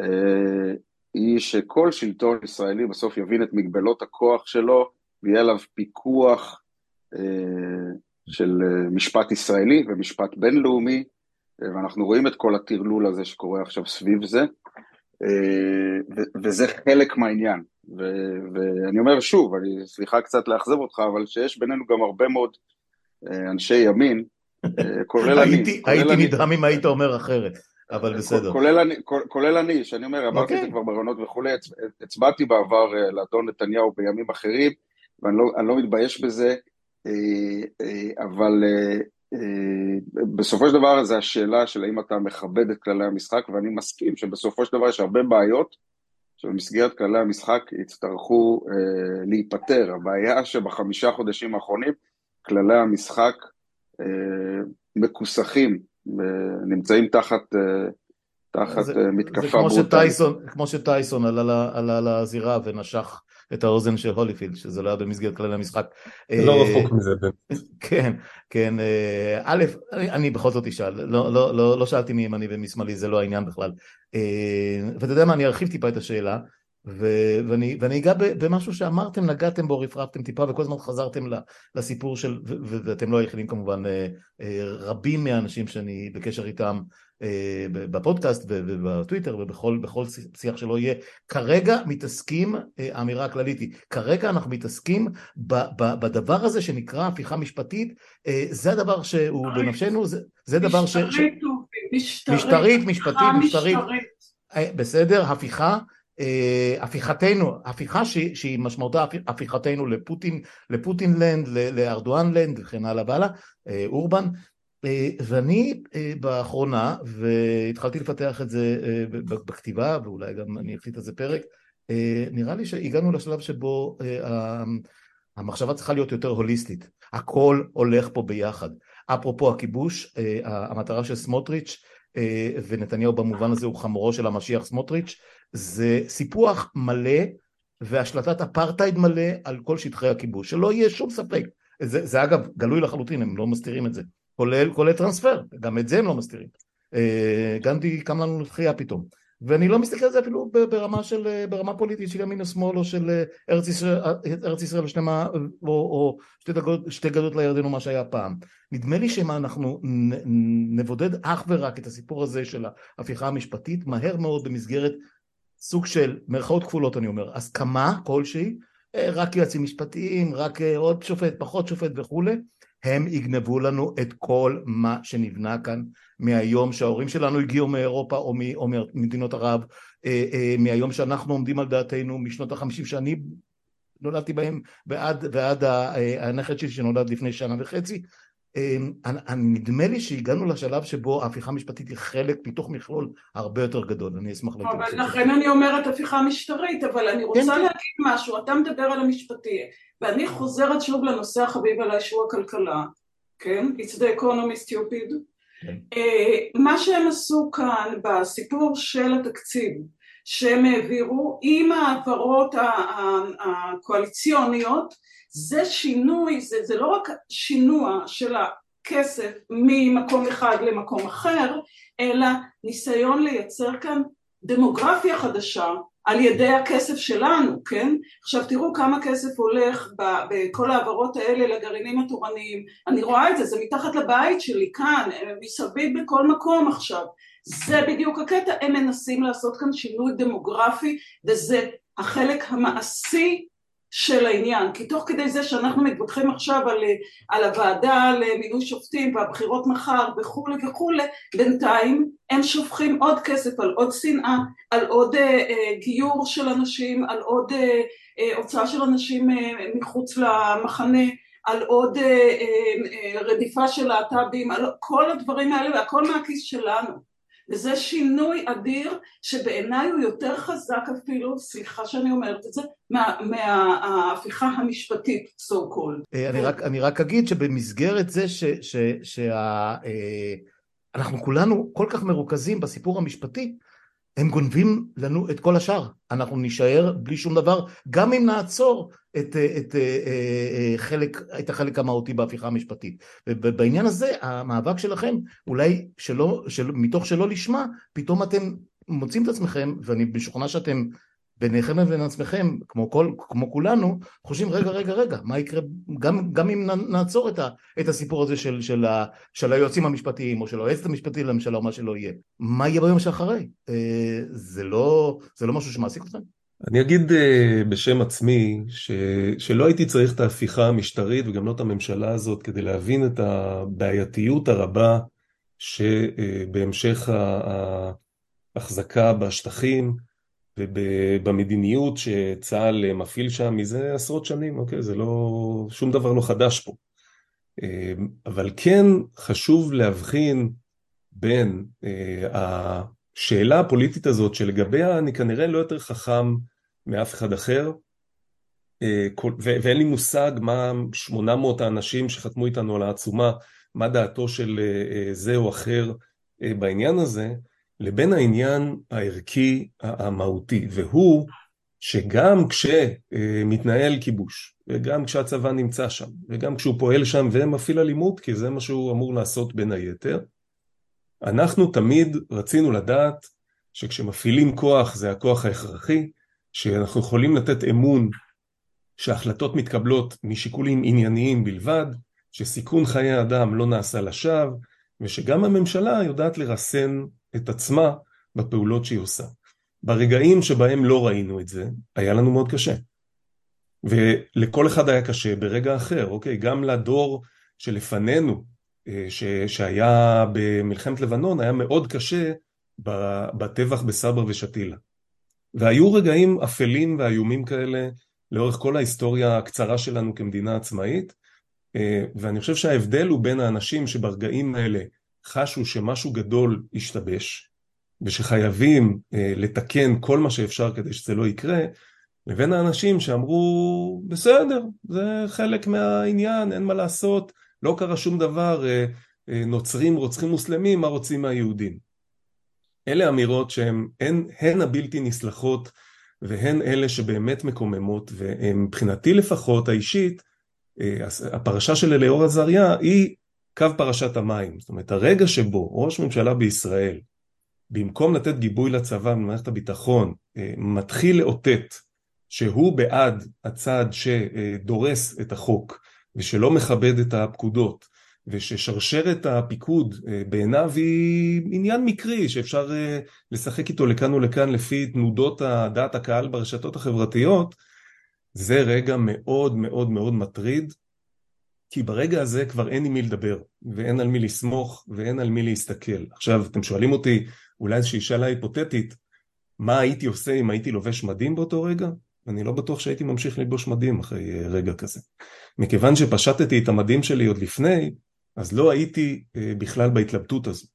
אה, היא שכל שלטון ישראלי בסוף יבין את מגבלות הכוח שלו, ויהיה עליו פיקוח אה, של משפט ישראלי ומשפט בינלאומי, ואנחנו רואים את כל הטרלול הזה שקורה עכשיו סביב זה, וזה חלק מהעניין. ו- ואני אומר שוב, אני סליחה קצת לאכזב אותך, אבל שיש בינינו גם הרבה מאוד אה, אנשי ימין, אה, כולל אני. הייתי נדהם אם היית אומר אחרת. אבל בסדר. כולל אני, כולל אני, שאני אומר, אמרתי את זה אוקיי. כבר ברעיונות וכולי, הצבעתי בעבר אה, לאדון נתניהו בימים אחרים, ואני לא, אני לא מתבייש בזה, אבל בסופו של דבר זה השאלה של האם אתה מכבד את כללי המשחק, ואני מסכים שבסופו של דבר יש הרבה בעיות שבמסגרת כללי המשחק יצטרכו להיפתר. הבעיה שבחמישה חודשים האחרונים כללי המשחק מכוסחים נמצאים תחת, אה, תחת זה, אה, מתקפה זה כמו ברוטלית. שטייסון, כמו שטייסון עלה, עלה לזירה ונשך את האוזן של הוליפילד, שזה לא היה במסגרת כללי המשחק. לא אה, רחוק מזה. כן, כן, א', אני, בכל זאת אשאל, לא, לא, לא, לא שאלתי מימני ומשמאלי, זה לא העניין בכלל. ואתה יודע מה, אני ארחיב טיפה את השאלה. ו- ואני, ואני אגע במשהו שאמרתם, נגעתם בו, רפרפתם טיפה וכל הזמן חזרתם לסיפור של, ו- ו- ואתם לא היחידים כמובן, אה, אה, רבים מהאנשים שאני בקשר איתם אה, בפודקאסט ובטוויטר ובכל שיח שלא יהיה, כרגע מתעסקים, האמירה הכללית היא, כרגע אנחנו מתעסקים בדבר הזה שנקרא הפיכה משפטית, זה הדבר שהוא בנפשנו, זה, זה דבר ש... משטרית, משטרית, משטרית, משפטית, משטרית, בסדר, הפיכה אה, הפיכתנו, הפיכה שהיא משמעותה הפיכתנו לפוטין, לפוטינלנד, לארדואנלנד וכן הלאה והלאה, אה, אורבן, אה, ואני באחרונה, והתחלתי לפתח את זה בכתיבה, ואולי גם אני אקליט על זה פרק, נראה לי שהגענו לשלב שבו המחשבה צריכה להיות יותר הוליסטית, הכל הולך פה ביחד. אפרופו הכיבוש, המטרה של סמוטריץ' ונתניהו במובן הזה הוא חמורו של המשיח סמוטריץ', זה סיפוח מלא והשלטת אפרטהייד מלא על כל שטחי הכיבוש, שלא יהיה שום ספק. זה, זה אגב גלוי לחלוטין, הם לא מסתירים את זה. כולל, כולל טרנספר, גם את זה הם לא מסתירים. אה, גנדי קם לנו לתחייה פתאום. ואני לא מסתכל על זה אפילו ברמה של, ברמה פוליטית של ימין ושמאל או של אה, ארץ ישראל, ארץ ישראל השלמה או, או שתי, דגות, שתי גדות לירדן או מה שהיה פעם. נדמה לי שאם אנחנו נבודד אך ורק את הסיפור הזה של ההפיכה המשפטית, מהר מאוד במסגרת סוג של, מירכאות כפולות אני אומר, הסכמה כלשהי, אה, רק יועצים משפטיים, רק אה, עוד שופט, פחות שופט וכולי, הם יגנבו לנו את כל מה שנבנה כאן מהיום שההורים שלנו הגיעו מאירופה או, מ, או ממדינות ערב, אה, מהיום שאנחנו עומדים על דעתנו משנות החמישים שאני נולדתי בהם ועד, ועד הנכד שלי שנולד לפני שנה וחצי, נדמה לי שהגענו לשלב שבו ההפיכה המשפטית היא חלק מתוך מכלול הרבה יותר גדול, אני אשמח להגיד. אבל לכן אני אומרת הפיכה משטרית, אבל אני רוצה כן. להגיד משהו, אתה מדבר על המשפטי, ואני חוזרת שוב לנושא החביב עליי שהוא הכלכלה, כן? It's the economy stupid. כן. אה, מה שהם עשו כאן בסיפור של התקציב שהם העבירו עם ההעברות הקואליציוניות זה שינוי, זה, זה לא רק שינוע של הכסף ממקום אחד למקום אחר, אלא ניסיון לייצר כאן דמוגרפיה חדשה על ידי הכסף שלנו, כן? עכשיו תראו כמה כסף הולך בכל ההעברות האלה לגרעינים התורניים, אני רואה את זה, זה מתחת לבית שלי, כאן, מסביב בכל מקום עכשיו, זה בדיוק הקטע, הם מנסים לעשות כאן שינוי דמוגרפי וזה החלק המעשי של העניין, כי תוך כדי זה שאנחנו מתווכחים עכשיו על, על הוועדה למינוי שופטים והבחירות מחר וכולי וכולי, בינתיים הם שופכים עוד כסף על עוד שנאה, על עוד אה, אה, גיור של אנשים, על עוד אה, אה, הוצאה של אנשים אה, מחוץ למחנה, על עוד אה, אה, רדיפה של להט"בים, על כל הדברים האלה והכל מהכיס שלנו. וזה שינוי אדיר שבעיניי הוא יותר חזק אפילו, סליחה שאני אומרת את זה, מההפיכה מה, המשפטית so called. אה, אני רק, אגיד שבמסגרת זה ש, ש, שה... אה, כולנו כל כך מרוכזים בסיפור המשפטי, הם גונבים לנו את כל השאר, אנחנו נישאר בלי שום דבר, גם אם נעצור את, את, את, אה, חלק, את החלק המהותי בהפיכה המשפטית. ובעניין הזה המאבק שלכם, אולי שלא, של, מתוך שלא לשמה, פתאום אתם מוצאים את עצמכם, ואני משוכנע שאתם ביניכם לבין עצמכם, כמו, כל, כמו כולנו, חושבים רגע רגע רגע, מה יקרה, גם, גם אם נעצור את, ה, את הסיפור הזה של, של, ה, של היועצים המשפטיים או של היועצת המשפטית לממשלה או מה שלא יהיה, מה יהיה ביום שאחרי? אה, זה, לא, זה לא משהו שמעסיק אתכם? אני אגיד אה, בשם עצמי ש, שלא הייתי צריך את ההפיכה המשטרית וגם לא את הממשלה הזאת כדי להבין את הבעייתיות הרבה שבהמשך ההחזקה בשטחים ובמדיניות שצה"ל מפעיל שם מזה עשרות שנים, אוקיי? זה לא, שום דבר לא חדש פה. אבל כן חשוב להבחין בין השאלה הפוליטית הזאת שלגביה אני כנראה לא יותר חכם מאף אחד אחר ואין לי מושג מה 800 האנשים שחתמו איתנו על העצומה מה דעתו של זה או אחר בעניין הזה לבין העניין הערכי המהותי והוא שגם כשמתנהל כיבוש וגם כשהצבא נמצא שם וגם כשהוא פועל שם ומפעיל אלימות כי זה מה שהוא אמור לעשות בין היתר אנחנו תמיד רצינו לדעת שכשמפעילים כוח זה הכוח ההכרחי, שאנחנו יכולים לתת אמון שהחלטות מתקבלות משיקולים ענייניים בלבד, שסיכון חיי אדם לא נעשה לשווא, ושגם הממשלה יודעת לרסן את עצמה בפעולות שהיא עושה. ברגעים שבהם לא ראינו את זה, היה לנו מאוד קשה. ולכל אחד היה קשה ברגע אחר, אוקיי? גם לדור שלפנינו, אה, ש, שהיה במלחמת לבנון היה מאוד קשה בטבח בסבר ושתילה. והיו רגעים אפלים ואיומים כאלה לאורך כל ההיסטוריה הקצרה שלנו כמדינה עצמאית, אה, ואני חושב שההבדל הוא בין האנשים שברגעים האלה חשו שמשהו גדול השתבש, ושחייבים אה, לתקן כל מה שאפשר כדי שזה לא יקרה, לבין האנשים שאמרו, בסדר, זה חלק מהעניין, אין מה לעשות, לא קרה שום דבר, אה, אה, נוצרים רוצחים מוסלמים, מה רוצים מהיהודים? אלה אמירות שהן הן, הן הבלתי נסלחות והן אלה שבאמת מקוממות ומבחינתי לפחות האישית אה, הפרשה של אליאור עזריה היא קו פרשת המים. זאת אומרת הרגע שבו ראש ממשלה בישראל במקום לתת גיבוי לצבא במערכת הביטחון מתחיל לאותת שהוא בעד הצד שדורס את החוק ושלא מכבד את הפקודות, וששרשרת הפיקוד אה, בעיניו היא עניין מקרי שאפשר אה, לשחק איתו לכאן ולכאן לפי תנודות דעת הקהל ברשתות החברתיות, זה רגע מאוד מאוד מאוד מטריד, כי ברגע הזה כבר אין עם מי לדבר, ואין על מי לסמוך, ואין על מי להסתכל. עכשיו, אתם שואלים אותי, אולי איזושהי שאלה היפותטית, מה הייתי עושה אם הייתי לובש מדים באותו רגע? אני לא בטוח שהייתי ממשיך ללבוש מדים אחרי אה, רגע כזה. מכיוון שפשטתי את המדים שלי עוד לפני, אז לא הייתי אה, בכלל בהתלבטות הזו.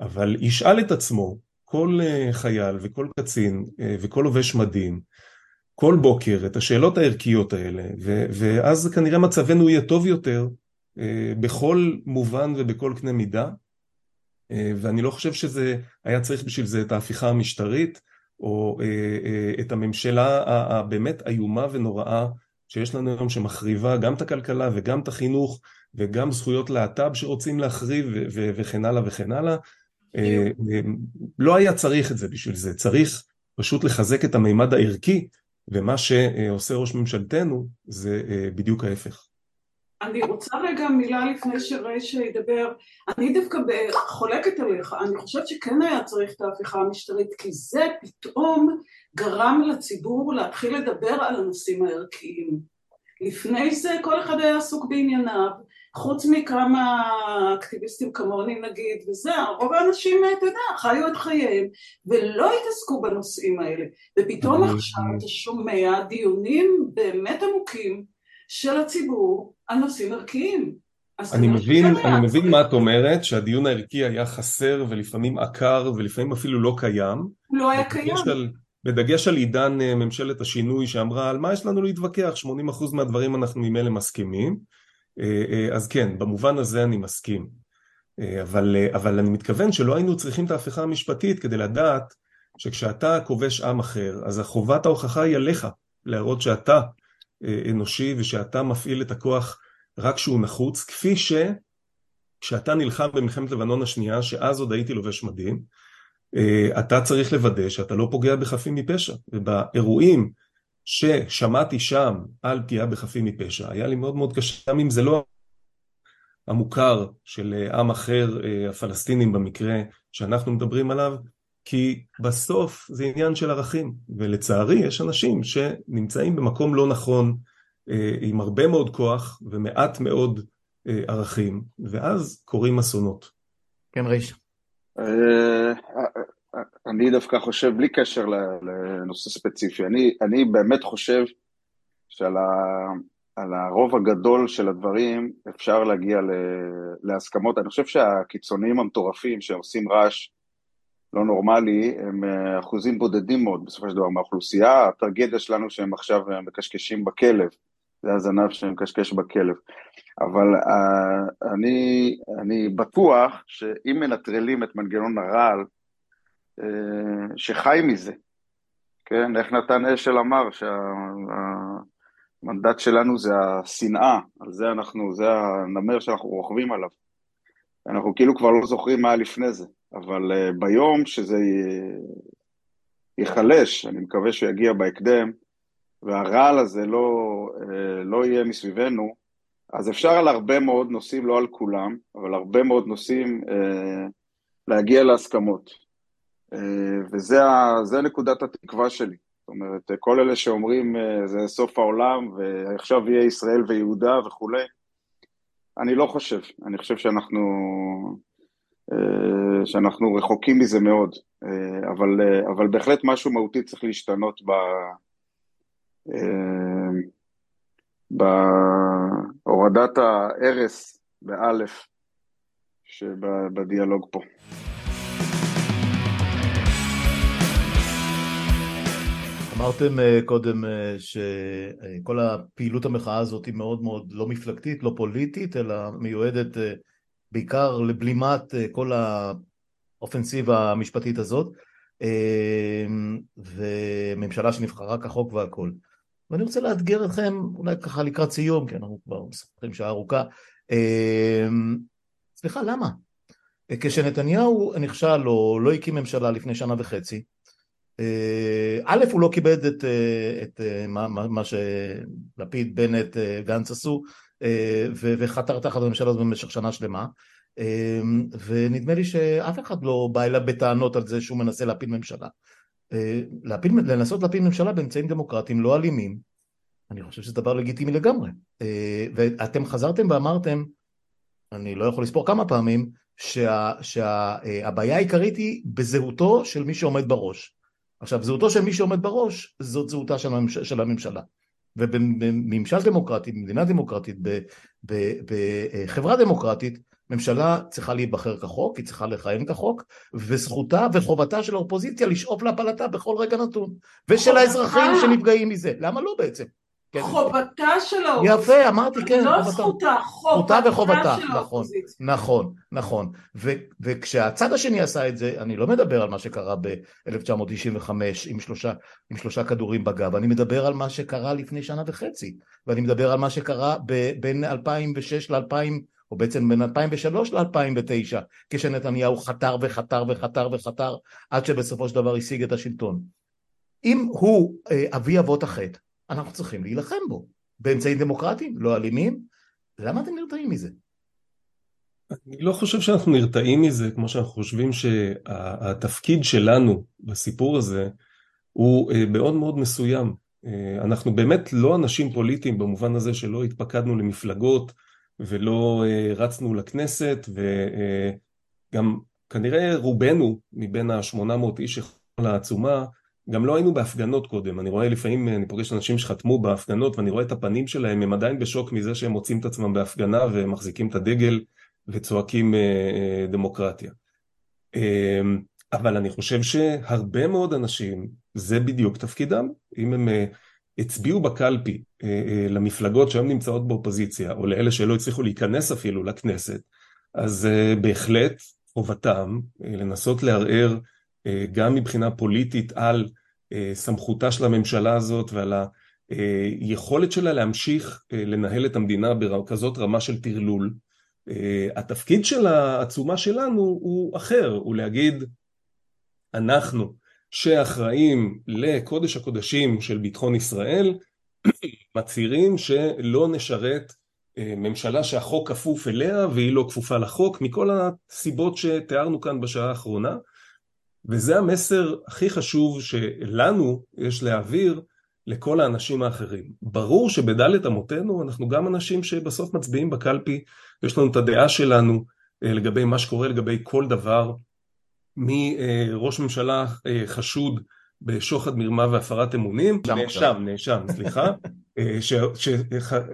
אבל ישאל את עצמו כל אה, חייל וכל קצין וכל לובש מדים, כל בוקר את השאלות הערכיות האלה, ו- ואז כנראה מצבנו יהיה טוב יותר בכל מובן ובכל קנה מידה, ואני לא חושב שזה היה צריך בשביל זה את ההפיכה המשטרית, או אה, אה, את הממשלה הבאמת איומה ונוראה שיש לנו היום שמחריבה גם את הכלכלה וגם את החינוך וגם זכויות להט"ב שרוצים להחריב וכן הלאה וכן הלאה. אה, לא היה צריך את זה בשביל זה, צריך פשוט לחזק את המימד הערכי ומה שעושה ראש ממשלתנו זה בדיוק ההפך. אני רוצה רגע מילה לפני שרייש ידבר. אני דווקא חולקת עליך, אני חושבת שכן היה צריך את ההפיכה המשטרית, כי זה פתאום גרם לציבור להתחיל לדבר על הנושאים הערכיים. לפני זה כל אחד היה עסוק בענייניו, חוץ מכמה אקטיביסטים כמוני נגיד, וזה, רוב האנשים, אתה יודע, חיו את חייהם ולא התעסקו בנושאים האלה. ופתאום עכשיו אתה שומע דיונים באמת עמוקים של הציבור על נושאים ערכיים. אני מבין, אני מבין מה את אומרת, שהדיון הערכי היה חסר ולפעמים עקר ולפעמים אפילו לא קיים. לא היה קיים. על, בדגש על עידן אה, ממשלת השינוי שאמרה על מה יש לנו להתווכח, 80% מהדברים אנחנו ממילא מסכימים. אה, אה, אז כן, במובן הזה אני מסכים. אבל, אבל אני מתכוון שלא היינו צריכים את ההפיכה המשפטית כדי לדעת שכשאתה כובש עם אחר, אז החובת ההוכחה היא עליך, להראות שאתה אנושי ושאתה מפעיל את הכוח רק כשהוא נחוץ, כפי שכשאתה נלחם במלחמת לבנון השנייה, שאז עוד הייתי לובש מדים, אה, אתה צריך לוודא שאתה לא פוגע בחפים מפשע. ובאירועים ששמעתי שם על פגיעה בחפים מפשע, היה לי מאוד מאוד קשה, גם אם זה לא המוכר של עם אחר, אה, הפלסטינים במקרה שאנחנו מדברים עליו, כי בסוף זה עניין של ערכים, ולצערי יש אנשים שנמצאים במקום לא נכון, אה, עם הרבה מאוד כוח ומעט מאוד אה, ערכים, ואז קורים אסונות. כן, ריש. אני דווקא חושב, בלי קשר לנושא ספציפי, אני, אני באמת חושב שעל ה, על הרוב הגדול של הדברים אפשר להגיע ל, להסכמות. אני חושב שהקיצוניים המטורפים שעושים רעש לא נורמלי, הם אה, אחוזים בודדים מאוד בסופו של דבר מהאוכלוסייה. הטרגדיה שלנו שהם עכשיו אה, מקשקשים בכלב, זה הזנב שמקשקש בכלב. אבל uh, אני, אני בטוח שאם מנטרלים את מנגנון הרעל, שחי מזה, כן, איך נתן אשל אמר, שהמנדט שלנו זה השנאה, על זה אנחנו, זה הנמר שאנחנו רוכבים עליו. אנחנו כאילו כבר לא זוכרים מה היה לפני זה, אבל uh, ביום שזה ייחלש, אני מקווה שהוא יגיע בהקדם, והרעל הזה לא, uh, לא יהיה מסביבנו, אז אפשר על הרבה מאוד נושאים, לא על כולם, אבל הרבה מאוד נושאים להגיע להסכמות. Uh, וזה נקודת התקווה שלי. זאת אומרת, כל אלה שאומרים uh, זה סוף העולם ועכשיו יהיה ישראל ויהודה וכולי, אני לא חושב, אני חושב שאנחנו, אה, שאנחנו רחוקים מזה מאוד, אה, אבל, אה, אבל בהחלט משהו מהותי צריך להשתנות ב, בהורדת ההרס באלף שבדיאלוג פה. אמרתם אה, קודם אה, שכל הפעילות המחאה הזאת היא מאוד מאוד לא מפלגתית, לא פוליטית, אלא מיועדת אה, בעיקר לבלימת כל האופנסיבה המשפטית הזאת, וממשלה שנבחרה כחוק והכל. ואני רוצה לאתגר אתכם, אולי ככה לקראת סיום, כי אנחנו כבר מספרים שעה ארוכה. סליחה, למה? כשנתניהו נכשל או לא הקים ממשלה לפני שנה וחצי, אה, א', הוא לא כיבד את, אה, את אה, מה, מה שלפיד, בנט, גנץ עשו, וחתר תחת הממשלה הזאת במשך שנה שלמה, ונדמה לי שאף אחד לא בא אליו בטענות על זה שהוא מנסה להפיל ממשלה. להפיל, לנסות להפיל ממשלה באמצעים דמוקרטיים לא אלימים, אני חושב שזה דבר לגיטימי לגמרי. ואתם חזרתם ואמרתם, אני לא יכול לספור כמה פעמים, שהבעיה שה, העיקרית היא בזהותו של מי שעומד בראש. עכשיו, זהותו של מי שעומד בראש, זאת זהותה של, הממש... של הממשלה. ובממשל דמוקרטי, במדינה דמוקרטית, בחברה דמוקרטית, ממשלה צריכה להיבחר כחוק, היא צריכה לכהן כחוק, וזכותה וחובתה של האופוזיציה לשאוף להפלתה בכל רגע נתון. ושל האזרחים שנפגעים מזה. למה לא בעצם? כן. חובתה של האופוזיציה. יפה, אמרתי כן. לא זכותה, חובתה וחובתה, של נכון, האופוזיציה. נכון, נכון. ו- וכשהצד השני עשה את זה, אני לא מדבר על מה שקרה ב-1995 עם שלושה, עם שלושה כדורים בגב, אני מדבר על מה שקרה לפני שנה וחצי, ואני מדבר על מה שקרה ב- בין 2006 ל-2000, או בעצם בין 2003 ל-2009, כשנתניהו חתר וחתר וחתר וחתר, עד שבסופו של דבר השיג את השלטון. אם הוא אה, אבי אבות החטא, אנחנו צריכים להילחם בו, באמצעים דמוקרטיים, לא אלימים. למה אתם נרתעים מזה? אני לא חושב שאנחנו נרתעים מזה, כמו שאנחנו חושבים שהתפקיד שלנו בסיפור הזה הוא אה, מאוד מאוד מסוים. אה, אנחנו באמת לא אנשים פוליטיים במובן הזה שלא התפקדנו למפלגות ולא אה, רצנו לכנסת וגם כנראה רובנו מבין ה-800 איש שחלו העצומה גם לא היינו בהפגנות קודם, אני רואה לפעמים, אני פוגש אנשים שחתמו בהפגנות ואני רואה את הפנים שלהם, הם עדיין בשוק מזה שהם מוצאים את עצמם בהפגנה ומחזיקים את הדגל וצועקים אה, אה, דמוקרטיה. אה, אבל אני חושב שהרבה מאוד אנשים, זה בדיוק תפקידם. אם הם הצביעו בקלפי למפלגות שהיום נמצאות באופוזיציה, או לאלה שלא הצליחו להיכנס אפילו לכנסת, אז בהחלט חובתם לנסות לערער גם מבחינה פוליטית על סמכותה של הממשלה הזאת ועל היכולת שלה להמשיך לנהל את המדינה בכזאת רמה של טרלול. התפקיד של העצומה שלנו הוא אחר, הוא להגיד אנחנו שאחראים לקודש הקודשים של ביטחון ישראל מצהירים שלא נשרת ממשלה שהחוק כפוף אליה והיא לא כפופה לחוק מכל הסיבות שתיארנו כאן בשעה האחרונה וזה המסר הכי חשוב שלנו יש להעביר לכל האנשים האחרים. ברור שבדלת אמותינו אנחנו גם אנשים שבסוף מצביעים בקלפי, יש לנו את הדעה שלנו, לגבי מה שקורה לגבי כל דבר מראש ממשלה חשוד בשוחד מרמה והפרת אמונים, נאשם, נאשם, סליחה,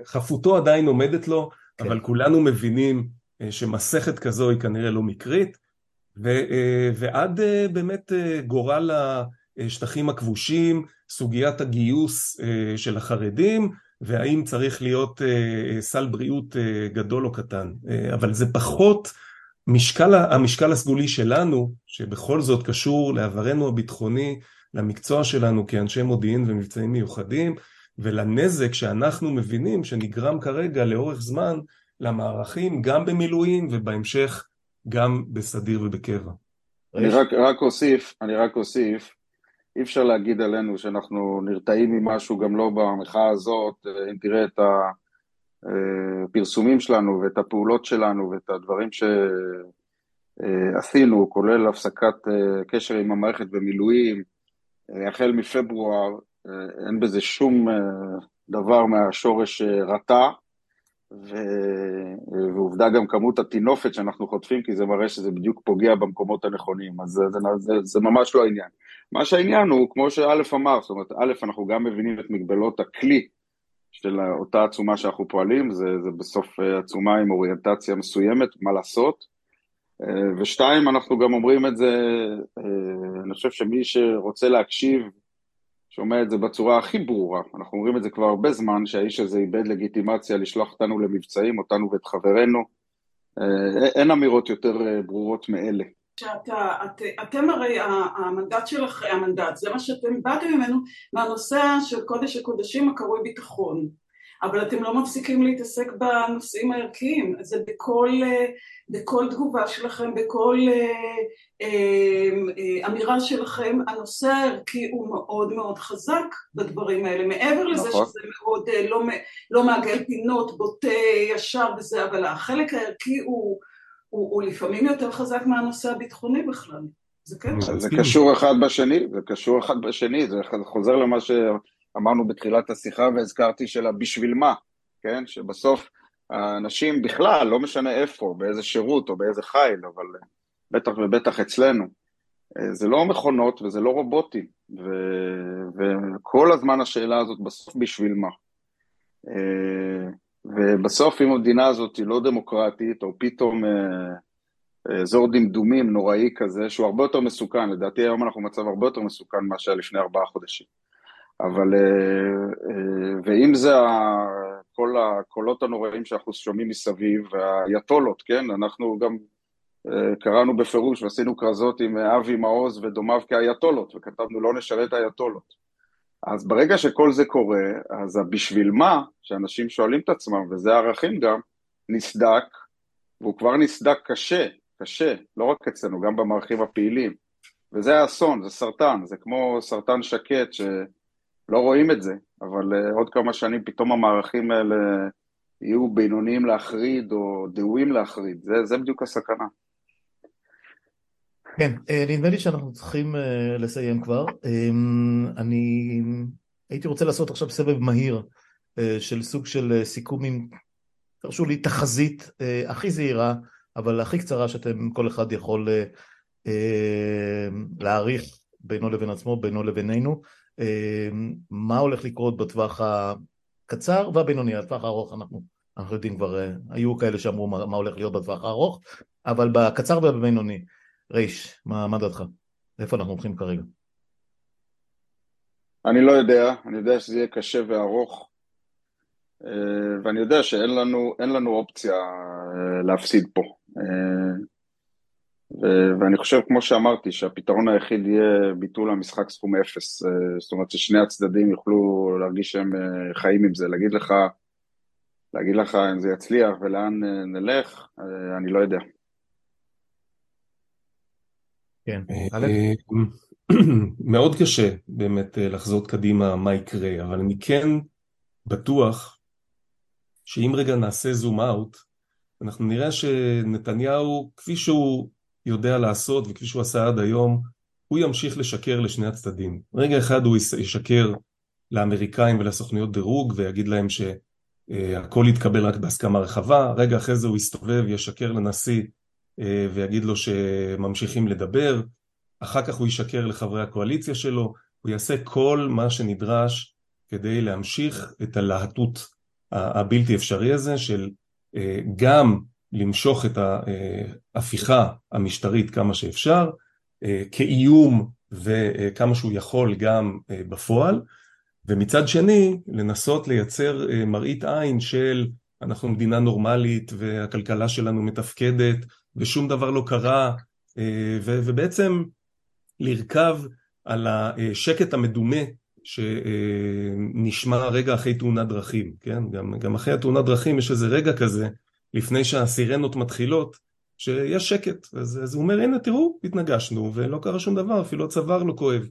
שחפותו עדיין עומדת לו, כן. אבל כולנו מבינים שמסכת כזו היא כנראה לא מקרית, ועד באמת גורל השטחים הכבושים, סוגיית הגיוס של החרדים, והאם צריך להיות סל בריאות גדול או קטן, אבל זה פחות משקל, המשקל הסגולי שלנו, שבכל זאת קשור לעברנו הביטחוני, למקצוע שלנו כאנשי מודיעין ומבצעים מיוחדים, ולנזק שאנחנו מבינים שנגרם כרגע לאורך זמן למערכים, גם במילואים ובהמשך גם בסדיר ובקבע. אני רק, רק אוסיף, אני רק אוסיף, אי אפשר להגיד עלינו שאנחנו נרתעים ממשהו גם לא במחאה הזאת, אם תראה את הפרסומים שלנו ואת הפעולות שלנו ואת הדברים שעשינו, כולל הפסקת קשר עם המערכת במילואים, החל מפברואר, אין בזה שום דבר מהשורש רתע, ועובדה גם כמות הטינופת שאנחנו חוטפים, כי זה מראה שזה בדיוק פוגע במקומות הנכונים, אז זה, זה, זה ממש לא העניין. מה שהעניין הוא, כמו שא' אמר, זאת אומרת, א', אנחנו גם מבינים את מגבלות הכלי של אותה עצומה שאנחנו פועלים, זה, זה בסוף עצומה עם אוריינטציה מסוימת, מה לעשות, ושתיים, אנחנו גם אומרים את זה, אני חושב שמי שרוצה להקשיב, שומע את זה בצורה הכי ברורה, אנחנו אומרים את זה כבר הרבה זמן, שהאיש הזה איבד לגיטימציה לשלוח אותנו למבצעים, אותנו ואת חברינו, אין אמירות יותר ברורות מאלה. שאתה, את, אתם הרי המנדט שלכם, המנדט, זה מה שאתם באתם ממנו, מהנושא של קודש הקודשים הקרוי ביטחון. אבל אתם לא מפסיקים להתעסק בנושאים הערכיים, זה בכל, בכל תגובה שלכם, בכל אמירה שלכם, הנושא הערכי הוא מאוד מאוד חזק בדברים האלה, מעבר לזה נכון. שזה מאוד לא, לא מעגל פינות, בוטה, ישר וזה, אבל החלק הערכי הוא, הוא, הוא לפעמים יותר חזק מהנושא הביטחוני בכלל. זה כן. זה קשור אחד בשני, זה קשור אחד בשני, זה חוזר למה ש... אמרנו בתחילת השיחה והזכרתי שלה בשביל מה, כן? שבסוף האנשים בכלל, לא משנה איפה, באיזה שירות או באיזה חיל, אבל בטח ובטח אצלנו, זה לא מכונות וזה לא רובוטים, ו... וכל הזמן השאלה הזאת בסוף בשביל מה. ובסוף אם המדינה הזאת היא לא דמוקרטית, או פתאום אזור דמדומים נוראי כזה, שהוא הרבה יותר מסוכן, לדעתי היום אנחנו במצב הרבה יותר מסוכן מאשר לפני ארבעה חודשים. אבל, אה, אה, ואם זה כל הקולות הנוראים שאנחנו שומעים מסביב, והאייתולות, כן, אנחנו גם אה, קראנו בפירוש ועשינו כרזות עם אבי מעוז ודומיו כאייתולות, וכתבנו לא נשרת אייתולות. אז ברגע שכל זה קורה, אז הבשביל מה, שאנשים שואלים את עצמם, וזה ערכים גם, נסדק, והוא כבר נסדק קשה, קשה, לא רק אצלנו, גם במערכים הפעילים. וזה האסון, זה סרטן, זה כמו סרטן שקט, ש... לא רואים את זה, אבל uh, עוד כמה שנים פתאום המערכים האלה יהיו בינוניים להחריד או דהויים להחריד, זה, זה בדיוק הסכנה. כן, אה, נדמה לי שאנחנו צריכים uh, לסיים כבר. Um, אני הייתי רוצה לעשות עכשיו סבב מהיר של סוג של סיכומים, תרשו לי, תחזית הכי זהירה, אבל הכי קצרה שאתם, כל אחד יכול להעריך בינו לבין עצמו, בינו לבינינו. אמ, מה הולך לקרות בטווח הקצר והבינוני, הטווח הארוך אנחנו, אנחנו יודעים כבר, אה, היו כאלה שאמרו מה, מה הולך להיות בטווח הארוך, אבל בקצר ובבינוני, ריש, מה, מה דעתך? איפה אנחנו הולכים כרגע? אני לא יודע, אני יודע שזה יהיה קשה וארוך, אה, ואני יודע שאין לנו, לנו אופציה אה, להפסיד פה. ו- ואני חושב, כמו שאמרתי, שהפתרון היחיד יהיה ביטול המשחק סכום אפס. אה, זאת אומרת ששני הצדדים יוכלו להרגיש שהם אה, חיים עם זה. להגיד לך, להגיד לך אם זה יצליח ולאן אה, נלך, אני לא יודע. כן, מאוד קשה באמת לחזות קדימה מה יקרה, אבל אני כן בטוח שאם רגע נעשה זום אאוט, אנחנו נראה שנתניהו, כפי שהוא יודע לעשות, וכפי שהוא עשה עד היום, הוא ימשיך לשקר לשני הצדדים. רגע אחד הוא ישקר לאמריקאים ולסוכניות דירוג ויגיד להם שהכל יתקבל רק בהסכמה רחבה, רגע אחרי זה הוא יסתובב, ישקר לנשיא ויגיד לו שממשיכים לדבר, אחר כך הוא ישקר לחברי הקואליציה שלו, הוא יעשה כל מה שנדרש כדי להמשיך את הלהטות הבלתי אפשרי הזה של גם למשוך את ההפיכה המשטרית כמה שאפשר, כאיום וכמה שהוא יכול גם בפועל, ומצד שני לנסות לייצר מראית עין של אנחנו מדינה נורמלית והכלכלה שלנו מתפקדת ושום דבר לא קרה ובעצם לרכב על השקט המדומה שנשמע רגע אחרי תאונת דרכים, כן? גם, גם אחרי התאונת דרכים יש איזה רגע כזה לפני שהסירנות מתחילות שיש שקט, אז, אז הוא אומר הנה תראו התנגשנו ולא קרה שום דבר אפילו הצוואר לא כואב.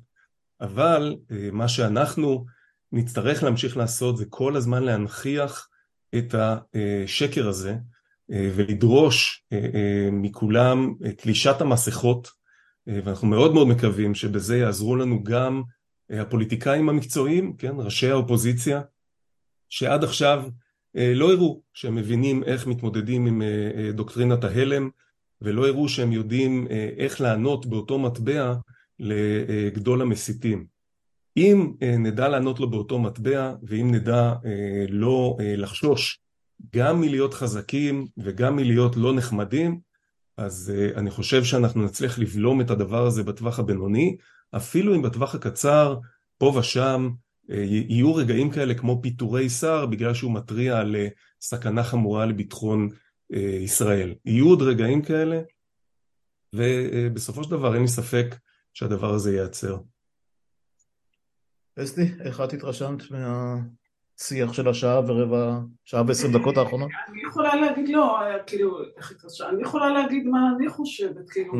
אבל מה שאנחנו נצטרך להמשיך לעשות זה כל הזמן להנכיח את השקר הזה ולדרוש מכולם תלישת המסכות ואנחנו מאוד מאוד מקווים שבזה יעזרו לנו גם הפוליטיקאים המקצועיים, כן, ראשי האופוזיציה שעד עכשיו לא הראו שהם מבינים איך מתמודדים עם דוקטרינת ההלם ולא הראו שהם יודעים איך לענות באותו מטבע לגדול המסיתים. אם נדע לענות לו באותו מטבע ואם נדע לא לחשוש גם מלהיות חזקים וגם מלהיות לא נחמדים אז אני חושב שאנחנו נצליח לבלום את הדבר הזה בטווח הבינוני אפילו אם בטווח הקצר פה ושם יהיו רגעים כאלה כמו פיטורי שר בגלל שהוא מתריע על סכנה חמורה לביטחון ישראל. יהיו עוד רגעים כאלה ובסופו של דבר אין לי ספק שהדבר הזה ייעצר. אסתי, איך את התרשמת מהשיח של השעה ורבע, שעה ועשרים דקות האחרונות? אני יכולה להגיד לא, כאילו, איך התרשמת? אני יכולה להגיד מה אני חושבת, כאילו,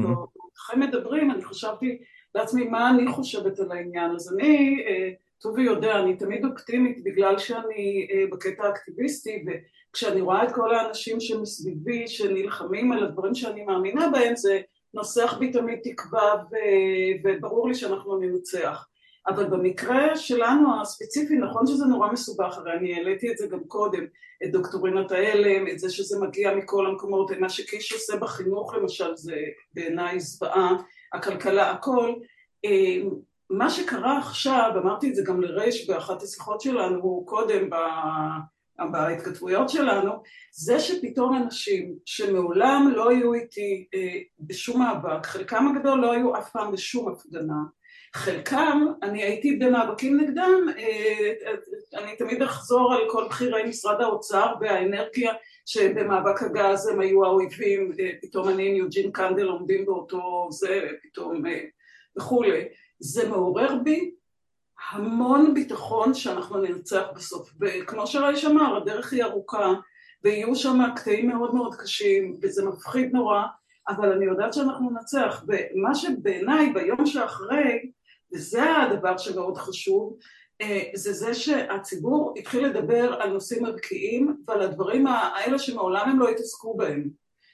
אחרי מדברים, אני חשבתי לעצמי מה אני חושבת על העניין, אז אני, טובי יודע, אני תמיד אופטימית בגלל שאני בקטע האקטיביסטי וכשאני רואה את כל האנשים שמסביבי שנלחמים על הדברים שאני מאמינה בהם זה נוסח בי תמיד תקווה וברור לי שאנחנו ננצח אבל במקרה שלנו הספציפי נכון שזה נורא מסובך, הרי אני העליתי את זה גם קודם, את דוקטורינת ההלם, את זה שזה מגיע מכל המקומות, מה שקיש עושה בחינוך למשל זה בעיניי זוועה, הכלכלה, הכל. מה שקרה עכשיו, אמרתי את זה גם לרש באחת השיחות שלנו קודם בהתכתבויות שלנו, זה שפתאום אנשים שמעולם לא היו איתי בשום מאבק, חלקם הגדול לא היו אף פעם בשום הפגנה חלקם, אני הייתי במאבקים נגדם, אני תמיד אחזור על כל בכירי משרד האוצר והאנרגיה שבמאבק הגז הם היו האויבים, פתאום אני עם יוג'ין קנדל עומדים באותו זה, פתאום וכולי. זה מעורר בי המון ביטחון שאנחנו ננצח בסוף, וכמו שרייש אמר, הדרך היא ארוכה ויהיו שם קטעים מאוד מאוד קשים וזה מפחיד נורא, אבל אני יודעת שאנחנו ננצח, ומה שבעיניי ביום שאחרי וזה הדבר שמאוד חשוב, זה זה שהציבור התחיל לדבר על נושאים ערכיים ועל הדברים האלה שמעולם הם לא התעסקו בהם,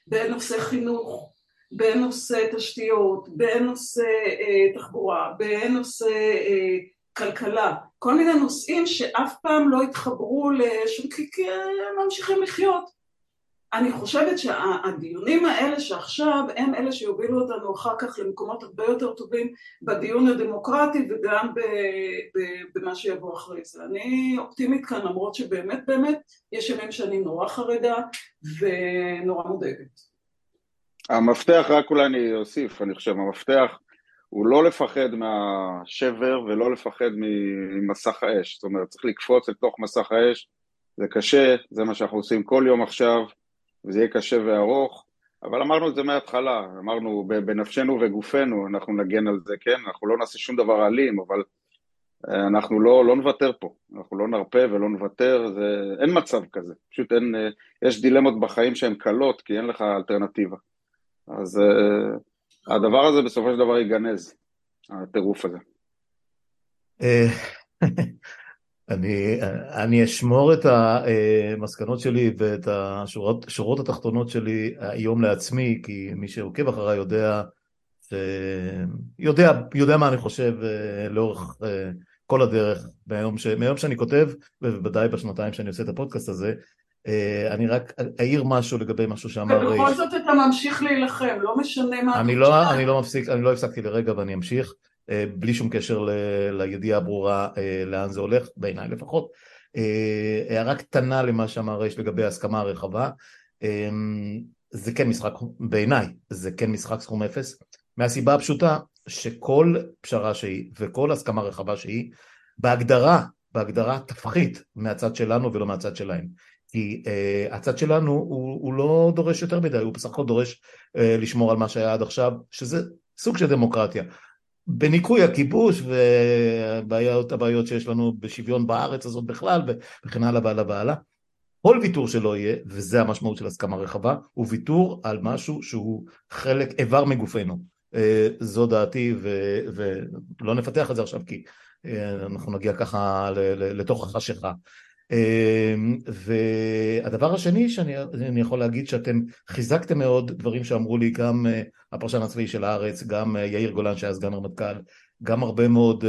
בנושא חינוך, בנושא תשתיות, בנושא תחבורה, בנושא כלכלה, כל מיני נושאים שאף פעם לא התחברו לשום כי הם ממשיכים לחיות אני חושבת שהדיונים האלה שעכשיו הם אלה שיובילו אותנו אחר כך למקומות הרבה יותר טובים בדיון הדמוקרטי וגם במה שיבוא אחרי זה. אני אופטימית כאן למרות שבאמת באמת יש ימים שאני נורא חרדה ונורא מודאגת. המפתח, רק אולי אני אוסיף, אני חושב, המפתח הוא לא לפחד מהשבר ולא לפחד ממסך האש, זאת אומרת צריך לקפוץ לתוך מסך האש, זה קשה, זה מה שאנחנו עושים כל יום עכשיו וזה יהיה קשה וארוך, אבל אמרנו את זה מההתחלה, אמרנו בנפשנו וגופנו, אנחנו נגן על זה, כן? אנחנו לא נעשה שום דבר אלים, אבל אה, אנחנו לא, לא נוותר פה, אנחנו לא נרפה ולא נוותר, זה, אין מצב כזה, פשוט אין, אה, יש דילמות בחיים שהן קלות, כי אין לך אלטרנטיבה. אז uh, הדבר הזה בסופו של דבר ייגנז, הטירוף הזה. אני, אני אשמור את המסקנות שלי ואת השורות, התחתונות שלי היום לעצמי, כי מי שעוקב אחריי יודע, יודע, יודע מה אני חושב אה, לאורך אה, כל הדרך, מהיום, ש, מהיום שאני כותב, ובוודאי בשנתיים שאני עושה את הפודקאסט הזה. אני רק אעיר משהו לגבי משהו שאמר. ובכל זאת אתה ממשיך להילחם, לא משנה מה... אני לא, אני לא מפסיק, אני לא הפסקתי לרגע ואני אמשיך, בלי שום קשר ל, לידיעה הברורה לאן זה הולך, בעיניי לפחות. הערה קטנה למה שאמר רייש לגבי ההסכמה הרחבה. זה כן משחק, בעיניי, זה כן משחק סכום אפס, מהסיבה הפשוטה שכל פשרה שהיא וכל הסכמה רחבה שהיא, בהגדרה, בהגדרה תפחית מהצד שלנו ולא מהצד שלהם. כי uh, הצד שלנו הוא, הוא לא דורש יותר מדי, הוא בסך הכל דורש uh, לשמור על מה שהיה עד עכשיו, שזה סוג של דמוקרטיה. בניקוי הכיבוש והבעיות הבעיות שיש לנו בשוויון בארץ הזאת בכלל וכן הלאה והלאה והלאה. כל ויתור שלא יהיה, וזה המשמעות של הסכמה רחבה, הוא ויתור על משהו שהוא חלק, איבר מגופנו. אה, זו דעתי, ולא נפתח את זה עכשיו כי אה, אנחנו נגיע ככה לתוך החשיכה. אה, והדבר השני שאני יכול להגיד שאתם חיזקתם מאוד דברים שאמרו לי גם הפרשן הצבאי של הארץ, גם יאיר גולן שהיה סגן רמטכ"ל, גם הרבה מאוד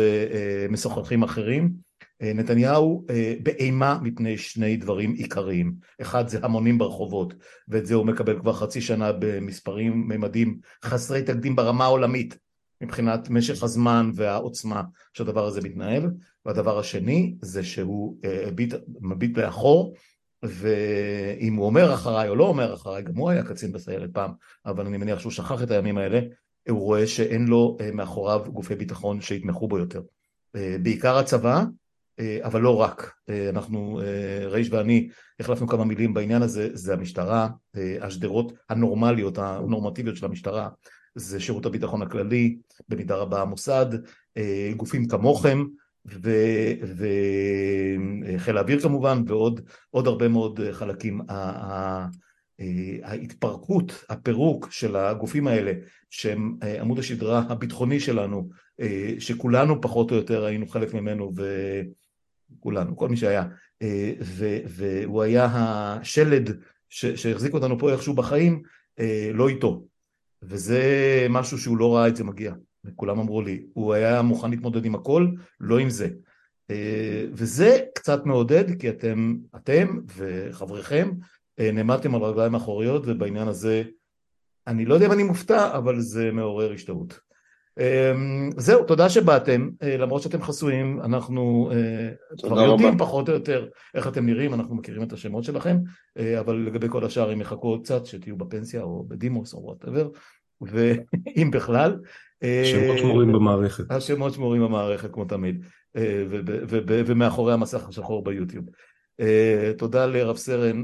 משוחחים אחרים, אה, נתניהו אה, באימה מפני שני דברים עיקריים, אחד זה המונים ברחובות ואת זה הוא מקבל כבר חצי שנה במספרים, ממדים חסרי תקדים ברמה העולמית מבחינת משך הזמן והעוצמה שהדבר הזה מתנהל והדבר השני זה שהוא אה, הביט, מביט לאחור ואם הוא אומר אחריי או לא אומר אחריי, גם הוא היה קצין בסיירת פעם, אבל אני מניח שהוא שכח את הימים האלה, הוא רואה שאין לו מאחוריו גופי ביטחון שיתמכו בו יותר. בעיקר הצבא, אה, אבל לא רק, אה, אנחנו, אה, רייש ואני החלפנו כמה מילים בעניין הזה, זה המשטרה, השדרות הנורמליות, הנורמטיביות של המשטרה, זה שירות הביטחון הכללי, במידה רבה המוסד, גופים כמוכם, וחיל האוויר כמובן, ועוד הרבה מאוד חלקים. ההתפרקות, הפירוק של הגופים האלה, שהם עמוד השדרה הביטחוני שלנו, שכולנו פחות או יותר היינו חלק ממנו, ו... כולנו, כל מי שהיה, אה, והוא היה השלד שהחזיק אותנו פה איכשהו בחיים, אה, לא איתו. וזה משהו שהוא לא ראה את זה מגיע, וכולם אמרו לי, הוא היה מוכן להתמודד עם הכל, לא עם זה. אה, וזה קצת מעודד, כי אתם, אתם וחבריכם נעמדתם על רגליים אחוריות, ובעניין הזה, אני לא יודע אם אני מופתע, אבל זה מעורר השתאות. אמ, זהו, תודה שבאתם, אה, למרות שאתם חסויים, אנחנו אה, כבר יודעים פחות או יותר איך אתם נראים, אנחנו מכירים את השמות שלכם, אה, אבל לגבי כל השאר הם יחכו עוד קצת, שתהיו בפנסיה או בדימוס או וואטאבר, ואם בכלל. השמות שמורים במערכת. השמות שמורים במערכת כמו תמיד, ומאחורי המסך השחור ביוטיוב. תודה לרב סרן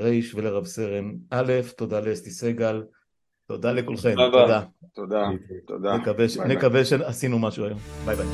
רייש ולרב סרן א', תודה לאסתי סגל. תודה לכולכם, תודה. תודה, תודה. נקווה שעשינו משהו היום. ביי ביי.